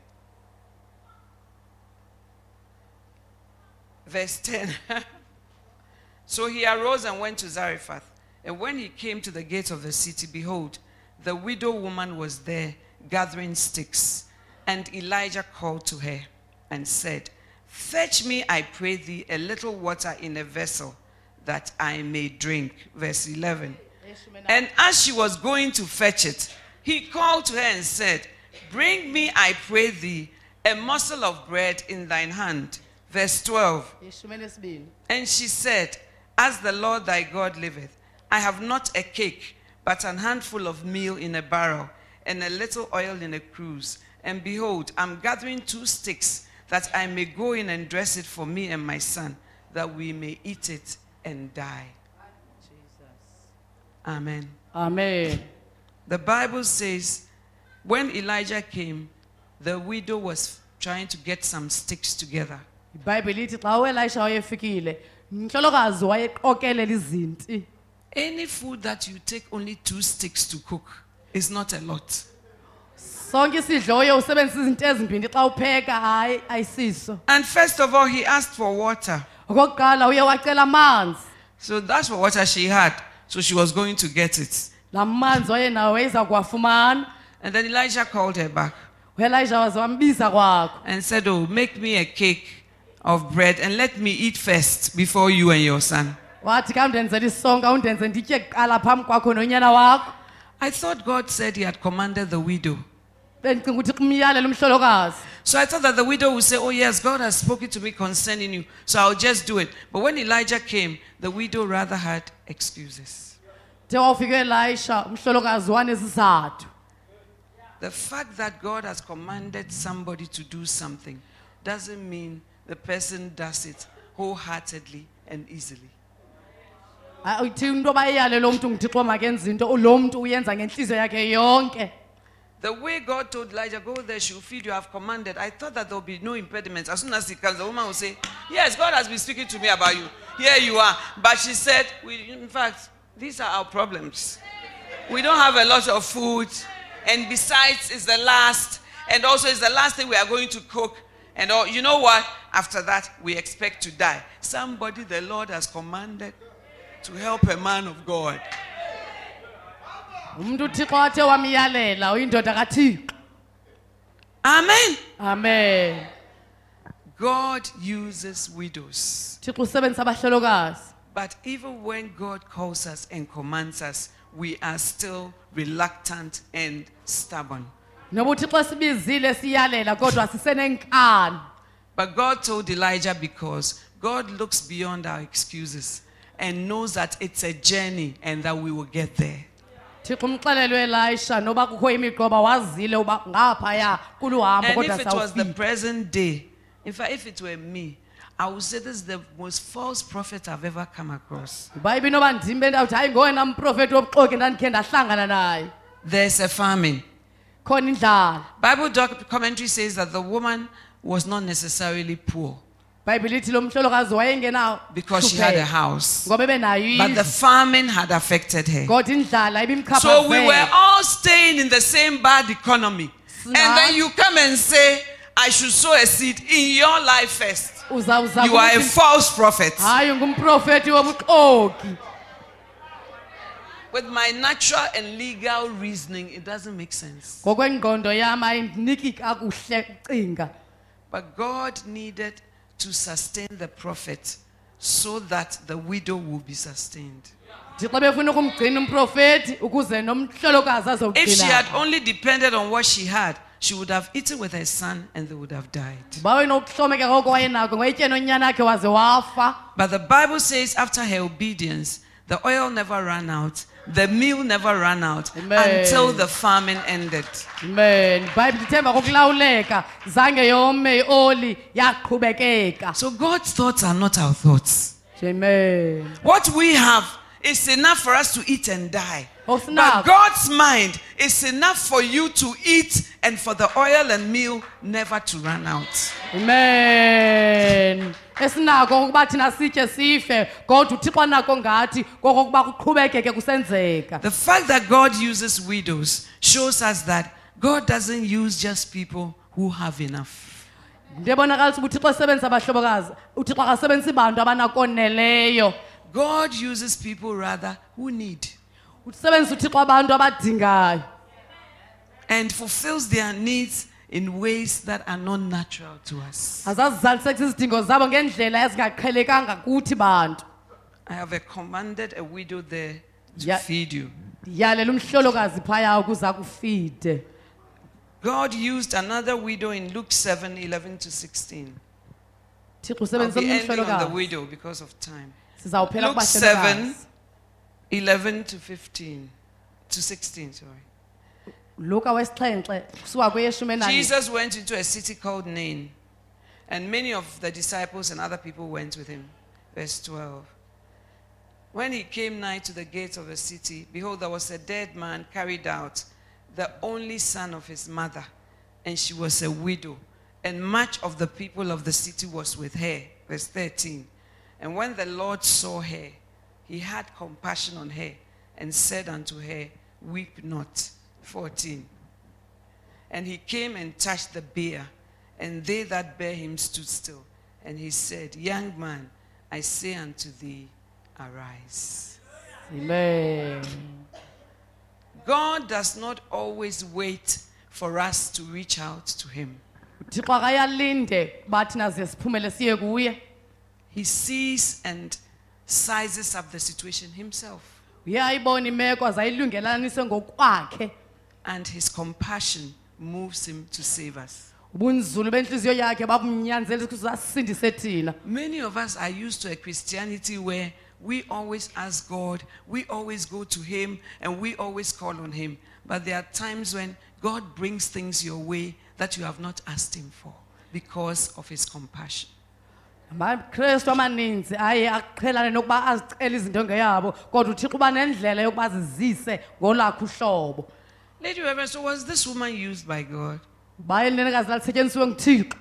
Verse 10. so he arose and went to Zarephath. And when he came to the gate of the city, behold, the widow woman was there gathering sticks. And Elijah called to her and said, Fetch me, I pray thee, a little water in a vessel that I may drink. Verse 11. And as she was going to fetch it, he called to her and said, Bring me, I pray thee, a morsel of bread in thine hand. Verse 12. And she said, As the Lord thy God liveth, I have not a cake, but an handful of meal in a barrel, and a little oil in a cruse. And behold, I'm gathering two sticks, that I may go in and dress it for me and my son, that we may eat it and die. Jesus. Amen. amen The Bible says, when Elijah came, the widow was trying to get some sticks together. Ibhayibhile ithi xa uelayisha wayefikile umhlolokazi wayeqokelela izinti Any food that you take only two sticks to cook is not a lot. sonke isidlo oye usebenzisa izinto ezimbini xa upheka hayi ayisiso And first of all, he asked for water. okokuqala uye wacela amanzi So that's what water she had. So she was going to get it. laa manzi wayenawo kuwafumana And then Elijah called her back uelayisha waze wambiza kwakho and said, Oh, make me a cake of bread and let me eat first before you and your son. wathi khawundenzela isonka undenze nditye kuqala phambi kwakho nonyana wakho I thought God said he had commanded the widow. bendicinga ukuthi kumyalela umhlolokazi So I thought that the widow would say, Oh, yes, God has spoken to me concerning you, so I'll just do it. But when Elijah came, the widow rather had excuses. de wawufika elayisha umhlolokazi wanesizathu The fact that God has commanded somebody to do something doesn't mean the person does it wholeheartedly and easily. ayithi into bayiyale lo mntu ngithixo makenza into lo mntu uyenza ngentliziyo yakhe yonke The way God told Elijah, Go there, she'll feed you, I've commanded. I thought that there'll be no impediments. As soon as he comes, the woman will say, Yes, God has been speaking to me about you. here you are. But she said, we, in fact, these are our problems. We don't have a lot of food. And besides, it's the last. And also, it's the last thing we are going to cook. And all, you know what? After that, we expect to die. Somebody the Lord has commanded to help a man of God. umuntu uthixo athe wamyalela uyindoda kathixo Amen. amen God uses widows. thixo usebenzisa abahlolokazi But even when God calls us and commands us, we are still reluctant and stubborn. Sibizile siyalela kodwa sisenenkani But God told Elijah because God looks beyond our excuses and knows that it's a journey and that we will get there. thixo noba kukho imiqoba wazile uba ngaphaya kuluhambo And kodwa if it was the sawufika present day, in fact, if it were me, I would say this is the most false prophet I've ever come across. uba ibinoba ndim bendawuthi hayi ngowena mprofethi wobuxoki ndandikhe ndahlangana naye There's a famine. Khona indlala Bible doc- commentary says that the woman was not necessarily poor ibhayibhile ithi lo mhlolokazi wayengenayo because she had a house. ngoba ebenayo But the famine had affected her. kodwa indlala So we were all staying in the same bad economy. And then you come and say, I should sow a seed in your life first. You are a false prophet. hayi ngumprofethi wobuxoki With my natural and legal reasoning, it doesn't make sense. ngokwengqondo yam ayindiniki kakuhle cinga But God needed to sustain the prophet so that the widow will be sustained. thixo befuna ukumgcina umprofethi ukuze nomhlolokazi If she had only depended on what she had, she would have eaten with her son and they would have died. uba wenokuhlomeka ngoko wayenako ngoyitye nonyana akhe waze wafa But the Bible says after her obedience, the oil never ran out, the meal never ran out Amen. until the famine ended. amen ibhayibhile ithemba kokulawuleka zange yome ioli yaqhubekeka So God's thoughts are not our thoughts. amen What we have is enough for us to eat and die. Oh, but God's mind is enough for you to eat and for the oil and meal never to run out. amen esinako thina sitye sife kodwa uthixo anako ngathi kokokuba kuqhubekeke kusenzeka The fact that God uses widows shows us that God doesn't use just people who have enough. into ebonakalisa uba uthixo esebenzisa abahlobokazi uthixo akasebenzisi bantu abanakoneleyo God uses people rather who need usebenzisa uthixo abantu abadingayo and fulfills their needs in ways that are not natural to us. azazizalisekisa izidingo zabo ngendlela ezingaqhelekanga kuthi bantu I have uh, commanded a widow there to Yeah. feed you. ndiyalela umhlolokazi phaya ukuze akufide God used another widow in Luke 7 11 to 16. thixo I'll usebenzisa be ending on the umhlolokazi widow because of time. Sizawuphela Luke kubahlolokazi 11 to 15 to 16, sorry. luka wesixhenxe kusuka kweyeshumi enanye Jesus went into a city called Nain, and many of the disciples and other people went with him. Verse 12. When he came nigh to the gates of the city, behold, there was a dead man carried out, the only son of his mother, and she was a widow. And much of the people of the city was with her. Verse 13. And when the Lord saw her, he had compassion on her and said unto her, Weep not. 14. And he came and touched the bier, and they that bare him stood still. And he said, Young man, I say unto thee, arise. amen God does not always wait for us to reach out to him. He sees and sizes up the situation himself. uye imeko aze ngokwakhe And his compassion moves him to save us. ubunzulu bentliziyo yakhe babumnyanzelisa ukuthi asindise thina Many of us are used to a Christianity where we always ask God, we always go to Him, and we always call on Him. But there are times when God brings things your way that you have not asked Him for because of His compassion. Amakrestu amaninzi aye aqhelane nokuba azicela izinto ngeyabo kodwa uthixo uba nendlela yokuba zizise ngolakho uhlobo Lady Reverend, so was this woman used by God? uba elinenekazi lalisetyenzisiwe nguthixo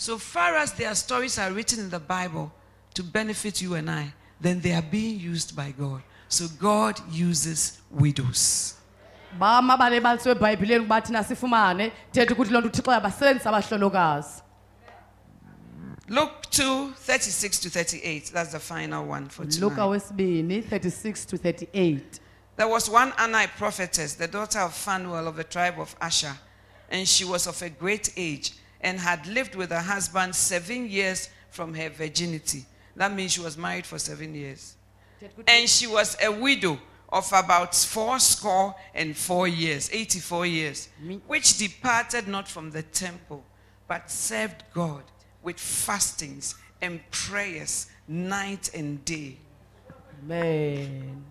So far as their stories are written in the Bible to benefit you and I, then they are being used by God. So God uses widows. bama bale baliswe ebhayibhileni ukuba thina sifumane thetha ukuthi loo nto uthixo uyabasebenzisa abahlolokazi Luke 2 36 to 38. That's the final one for luka tonight. wesibini 36 to 38 There was one Anai prophetess, the daughter of Phanuel of the tribe of Asher, and she was of a great age and had lived with her husband seven years from her virginity. That means she was married for seven years. And she was a widow of about four score and four years, 84 years, which departed not from the temple, but served God with fastings and prayers night and day. amen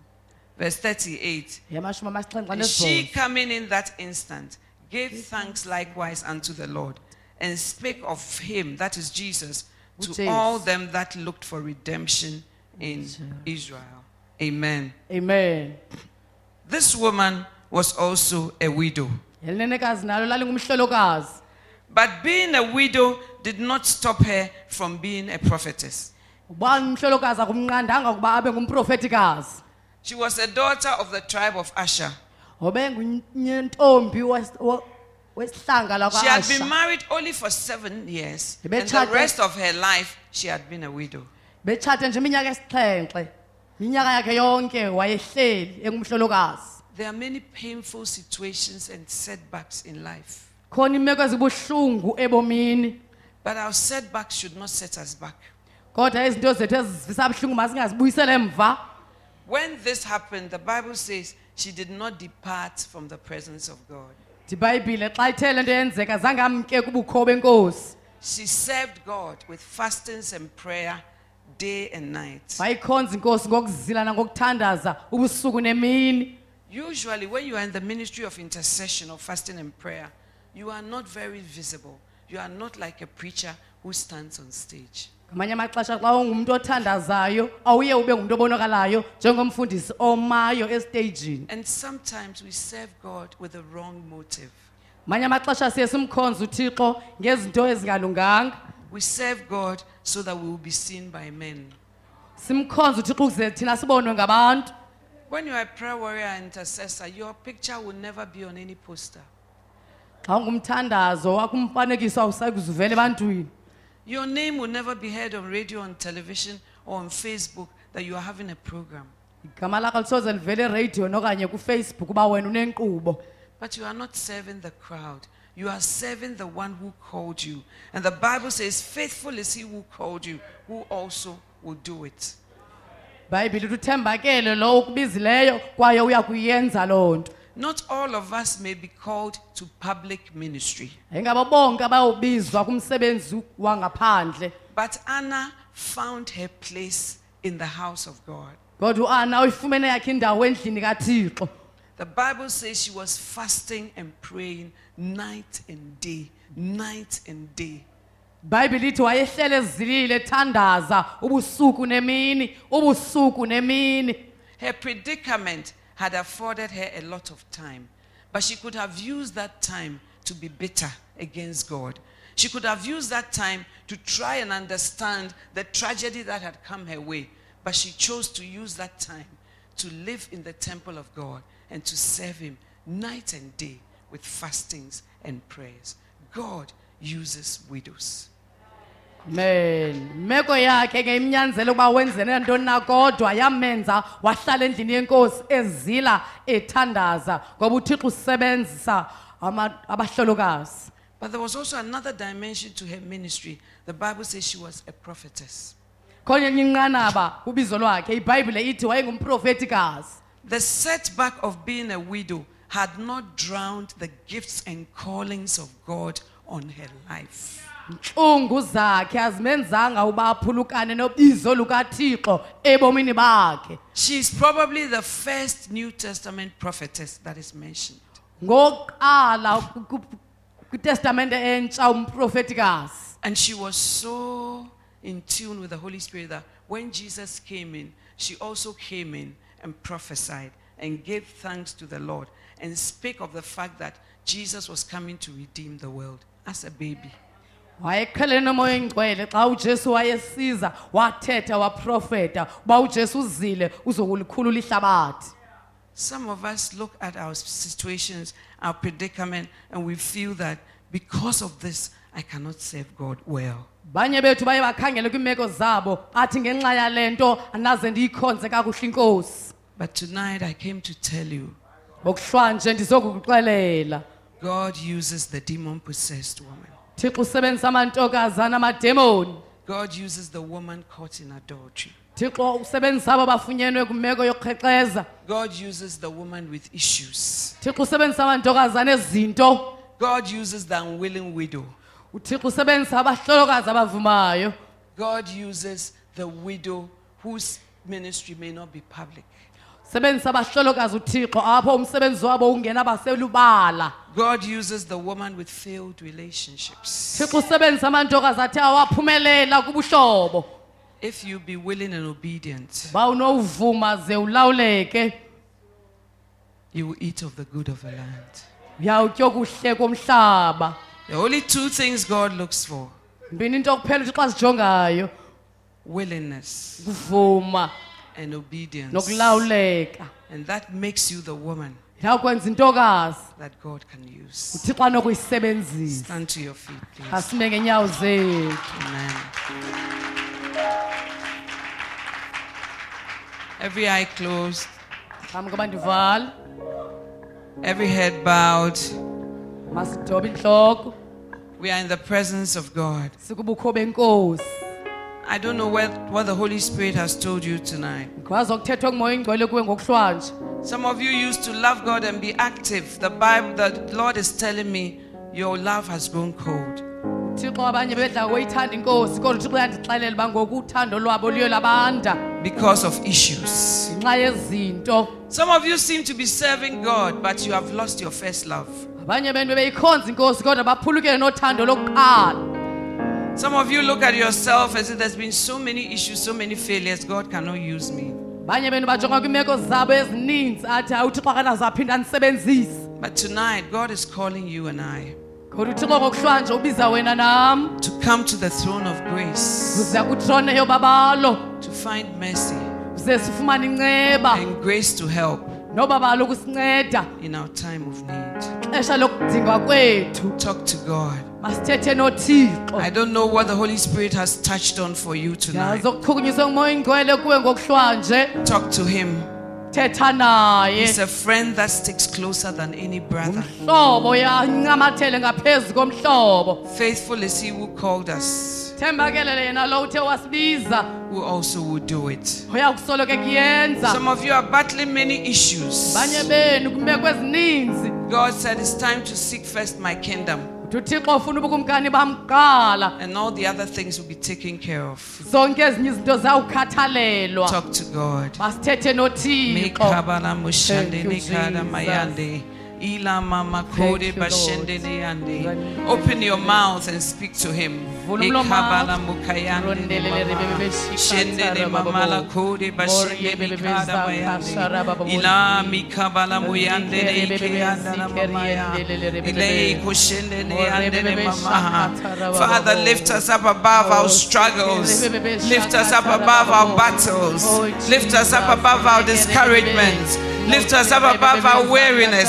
Verse 38. And she coming in that instant gave thanks likewise unto the Lord and spake of him, that is Jesus, to all them that looked for redemption in Israel. Amen. amen This woman was also a widow. elinenekazi nalo lalingumhlolokazi But being a widow did not stop her from being a prophetess. uba umhlolokazi akumnqandanga ukuba abe ngumprofetikazi She was a daughter of the tribe of Asher. obe ngunyentombi wes- wo- wesihlanga She had been lakwa-asha married only for seven years, and the Ebetshate- rest of her life she had been a widow. betshate nje iminyaka esixhenxe iminyaka yakhe yonke wayehleli engumhlolokazi There are many painful situations and setbacks in life. khona imeko ezibuhlungu ebomini But our setbacks should not set us back. kodwa izinto zethu ezivisa buhlungu masingazibuyisele emva When this happened, the Bible says she did not depart from the presence of God. ndibhayibhile xa ithe le nto yenzeka zange kubukho benkosi She served God with fastings and prayer day and night. wayikhonza inkosi ngokuzila nangokuthandaza ubusuku nemini Usually, when you are in the ministry of intercession or fasting and prayer, you are not very visible. You are not like a preacher who stands on stage. ngamanye amaxesha xa ungumntu othandazayo awuye ube ngumntu obonakalayo njengomfundisi omayo esteyijini And sometimes we serve God with the wrong motive. amaxesha siye simkhonze uthixo ngezinto ezingalunganga We serve God so that we will be seen by men. simkhonze uthixo ukuze thina sibonwe ngabantu When you are a prayer warrior and intercessor, your picture will never be on any poster. Xa wakho umfanekiso awusayi kuzuvela ebantwini Your name will never be heard on radio, on television, or on Facebook that you are having a program. igama lakho lisoze livele ereydiweni okanye kufacebook uba wena unenkqubo But you are not serving the crowd. You are serving the one who called you. And the Bible says, Faithful is he who called you, who also will do it. bhayibhile uthi uthembakele lo ukubizileyo kwaye uya kuyenza loo nto Not all of us may be called to public ministry. ayingabo bonke abayobizwa kumsebenzi wangaphandle But Anna found her place in the house of God. kodwa uana uyifumene yakhe indawo endlini kathixo The Bible says she was fasting and praying night and day, night and day. bhayibhile ithi wayehlele ezilile ethandaza ubusuku nemini ubusuku nemini Her predicament had afforded her a lot of time, but she could have used that time to be bitter against God. She could have used that time to try and understand the tragedy that had come her way, but she chose to use that time to live in the temple of God and to serve Him night and day with fastings and prayers. God uses widows. Men meko yakhe ke imnyanzele ukuba wenzene ntoni na kodwa yamenza wahlala endlini yenkosi ezila ethandaza ngoba uthixo usebenzisa ama- abahlolokazi But there was also another dimension to her ministry. The Bible says she was a prophetess. khona enye inqanaba kubizo lwakhe ibhayibhile ithi wayengumprofetikazi The setback of being a widow had not drowned the gifts and callings of God on her life. Ntlungu zakhe azimenzanga uba aphulukane nobizo lukathixo ebomini bakhe She is probably the first New Testament prophetess that is mentioned. ngokuqala ku- ku- kwitestamente entsha umprofetikazi And she was so in tune with the Holy Spirit that when Jesus came in, she also came in and prophesied and gave thanks to the Lord and spake of the fact that Jesus was coming to redeem the world as a baby. Nomoya engcwele xa ujesu wayesiza wathetha waprofeta uba ujesu uzile uzokulikhulula ihlabathi. Some of us look at our situations, our predicament, and we feel that because of this, I cannot serve God well. banye bethu baye bakhangele kwiimeko zabo athi ngenxa yale nto anaze ndiyikhonze kakuhle inkosi. But tonight, I came to tell you ngokuhlwanje ndizokukuxelela. God uses the demon possessed woman. Thixo usebenzisa amantokazana amademoni God uses the woman caught in adultery. thixo usebenzisa abo bafunyenwe kwimeko yokuqheqeza God uses the woman with issues. thixo usebenzisa amantokazana ezinto God uses the unwilling widow. uthixo usebenzisa abahlolokazi abavumayo God uses the widow whose ministry may not be public. sebenzisa abahlolokazi uthixo apho umsebenzi wabo ungena baselubala God uses the woman with failed relationships. thixo usebenzisa amantokazi athe awaphumelela kubuhlobo If you be willing and obedient, ba unowuvuma ze ulawuleke you will eat of the good of the land. The only two things God looks for mbini into kuphela uthi xa zijongayo willingness and obedience. And that makes you the woman intokazi that God can use. uthixo anokuyisebenzisa Stand to your feet, please. asime ngeenyawo zethu Amen. Every eye closed, phambi koba ndivala every head bowed. masidobe intloko We are in the presence of God. sikubukho benkosi I don't know what, what the Holy Spirit has told you tonight. ngikwazi okuthethwa kumoya ingcwele kuwe ngokuhlwanje Some of you used to love God and be active. The Bible, the Lord is telling me your love has grown cold. thixo abanye bedla ngoyithanda inkosi kodwa uthixo uyandixelela uba ngoku uthando lwabo luye labanda because of issues. Some of you seem to be serving God, but you have lost your first love. Some of you look at yourself as if there's been so many issues, so many failures, God cannot use me. abanye bento bajonga kwiimeko zabo ezininzi athi hayi uthixo akanaze aphinda andisebenzise But tonight, God is calling you and I kodwa uthixo ngokuhlwanje ubiza wena nam. to come to the throne of grace, uze kutrone yobabalo to find mercy uze sifumane inceba. and grace to help in our time of need. xesha lokudingwa kwethu Talk to God. masithethe nothixo I don't know what the Holy Spirit has touched on for you tonight. ndiyazokuchukunyiswa ngumoya ingcwele kuwe ngokuhlwanje Talk to Him. thetha naye He's a friend that sticks closer than any brother. umhlobo yancamathele ngaphezu komhlobo Faithful is He who called us, thembakelele yena lo uthe wasibiza who also will do it. uya kusoloko kuyenza Some of you are battling many issues. abanye benu kwimeko ezininzi God said it's time to seek first my kingdom, uthi uthixo ufuna ubukumkani bamqala and all the other things will be taken care of. zonke ezinye izinto zawukhathalelwa Talk to God. masithethe nothixo Mekabala mushande Thank you, Jesus. Mayande. Ila mama you, bashende Lord. neyande. Open your mouth and speak to him. Father, lift us up above our Oh, struggles. Lift us up above our battles. Oh, Lift us up above our discouragements. Lift us up above our weariness.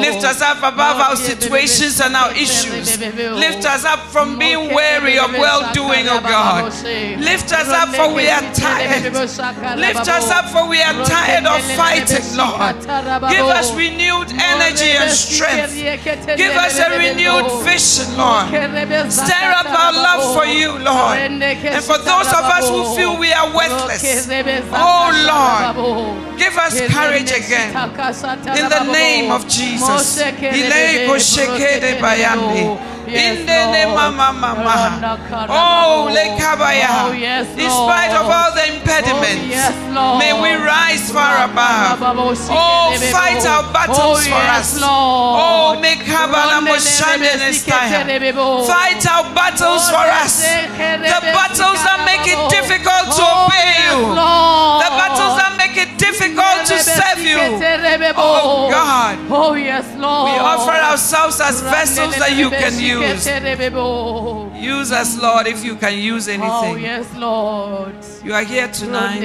Lift us up above our situations and our issues. Lift us up from being weary of well doing, oh God. Lift us up for we are tired. Lift us up for we are tired of fighting, Lord. Give us renewed energy and strength. Give us a renewed vision, Lord. Stir up our love for you, Lord. And for those of us who feel we are worthless, oh Lord, give us courage again. In the name of Jesus. Ileko shekede bayande. Indene mama mama. Oh, lekabaya. Oh, yes, In spite of all the impediments, Oh, may we rise far above. Oh, oh fight our battles for us. Oh, Moshane Fight our battles for us. The battles that make it difficult to obey you. The battles that make it difficult to serve you. Oh, God. Oh yes, Lord. We offer ourselves as vessels that you can use. Use us, Lord, if you can use anything. Oh anything. yes Lord. You are here tonight.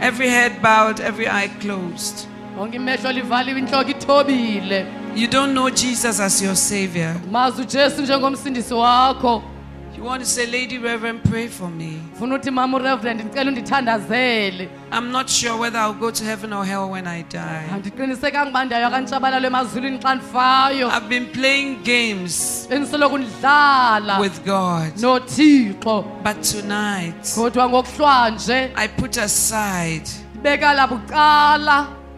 Every head bowed, every eye closed. Wonke imehlo livaliwe inhloko ithobile. You don't know Jesus as your Savior. Mazi uJesu njengomsindisi wakho. You want to say, Lady Reverend, pray for me. Ufuna uthi mama uReverend ndicela undithandazele. I'm not sure whether I'll go to heaven or hell when I die. Andiqinisekanga uba ndayo akantshabalalo emazulwini xa ndifayo. I've been playing games with God. But tonight, I put aside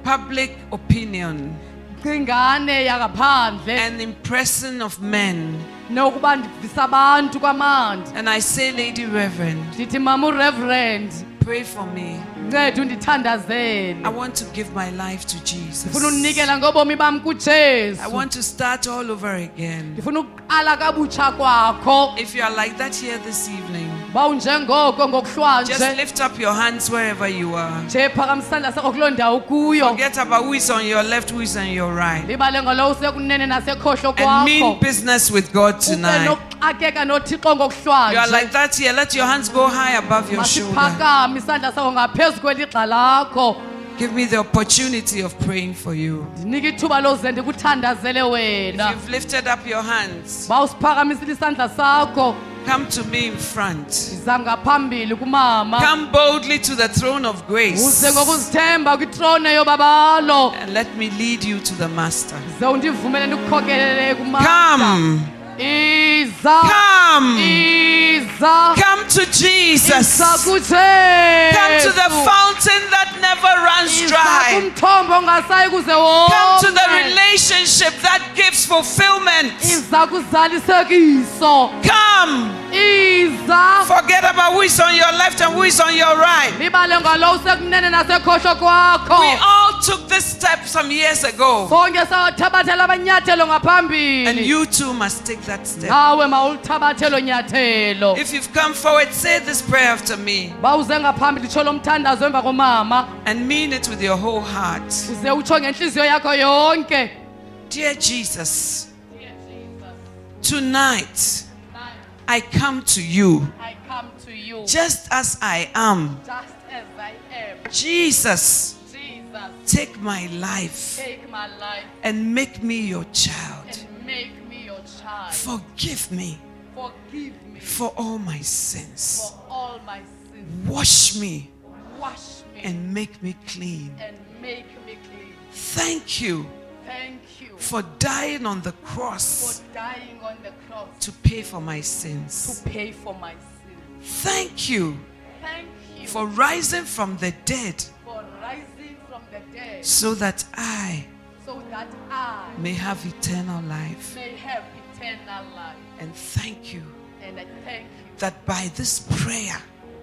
public opinion and impression of men. Nokuba ndivisa abantu kwamandi. And I say, Lady Reverend, Ndithi mama uReverend pray for me. nceda undithandazele. I want to give my life to ndifuna Jesus. ngobomi bam I kujesu want to start all over again. ndifuna ukuqala kabutsha kwakho If you are like that here this evening, just lift up your hands wherever you are. nje phakama isandla sakho kuloo ndawo kuyo Forget about who is on your left, who is on your right. libale ngalo usekunene nasekhohlo And mean kwakho business with God ube tonight. nokuxakeka nothixo You are ngokuhlwanje like that here. Let your hands go high above your shoulder. masiphakame isandla sakho ngaphezu kweligxa lakho Give me the opportunity of praying for you. ndinika ithuba loze ndikuthandazele If you've lifted up your hands, uba usiphakamisile isandla sakho. come to me in front. ndiza ngaphambili kumama. Come boldly to the throne of grace. Uze ngokuzithemba kwitrone yobabalo. And let me lead you to the Master. ze undivumele ndikukhokelele kumata Come, come, come to Jesus. Come to the fountain that never runs dry. kumthombo ongasayi kuze Come to the relationship that gives fulfillment. Come. Forget about who is on your left and who is on your right. libale ngalo usekunene nasekhohlo kwakho We all took this step some years ago. sonke sawathabathela amanyathelo And you too must take that step. nawe mawulithabathelo nyathelo If you've come forward, say this prayer after me bawuze ngaphambili tsho lo mthandazo emva komama and mean it with your whole heart. uze utsho ngenhliziyo yakho yonke Dear Jesus, tonight I come to you I come to you just as I am. just as I am. Jesus, Jesus, take my life take my life and make me your child. And make me your child. Forgive me Forgive me for all my sins. for all my sins. Wash me Wash me and make me clean. and make me clean. Thank you Thank you for dying on the cross for dying on the cross to pay for my sins. to pay for my sins. Thank you Thank you for rising from the dead for rising from the dead so that I so that I may have eternal life. may have eternal life. And thank you And I thank you that by this prayer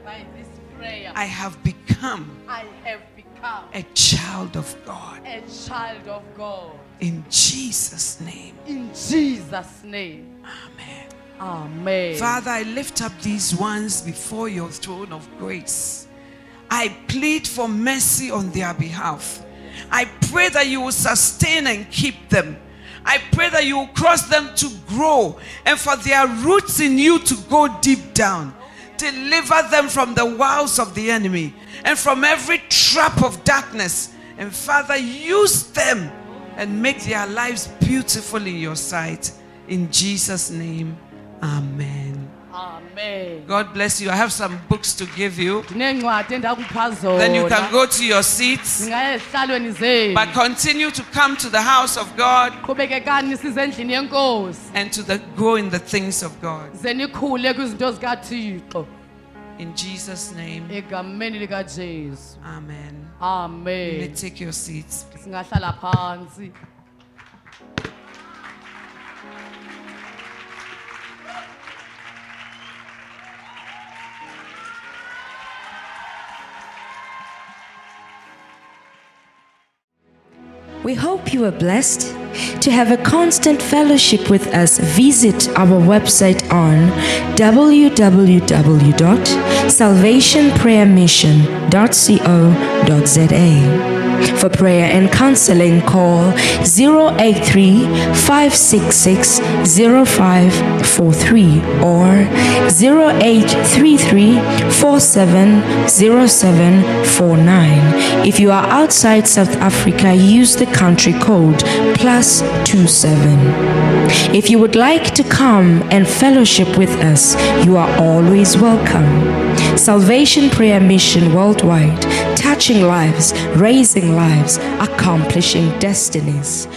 by this prayer I have become I have become a child of God. a child of God. In Jesus' name, In Jesus' name. Amen. Amen. Father, I lift up these ones before your throne of grace. I plead for mercy on their behalf. I pray that you will sustain and keep them. I pray that you will cause them to grow and for their roots in you to go deep down. Deliver them from the wiles of the enemy and from every trap of darkness. And Father, use them and make their lives beautiful in your sight. In Jesus' name, Amen. Amen. God bless you. I have some books to give you. Ndinencwadi endakupha zona. Then you can go to your seats. But continue to come to the house of God Qhubekekani size endlini yenkosi. and to the, grow in the things of God. Ze nikhule kwizinto zikaThixo. In Jesus' name, likaJesu. Amen. You may take your seats. We hope you are blessed. To have a constant fellowship with us, visit our website on www.salvationprayermission.co.za. For prayer and counseling, call 083 566 0543 or 0833 470749. If you are outside South Africa, use the country code plus 27. If you would like to come and fellowship with us, you are always welcome. Salvation Prayer Mission Worldwide, touching lives, raising lives, accomplishing destinies.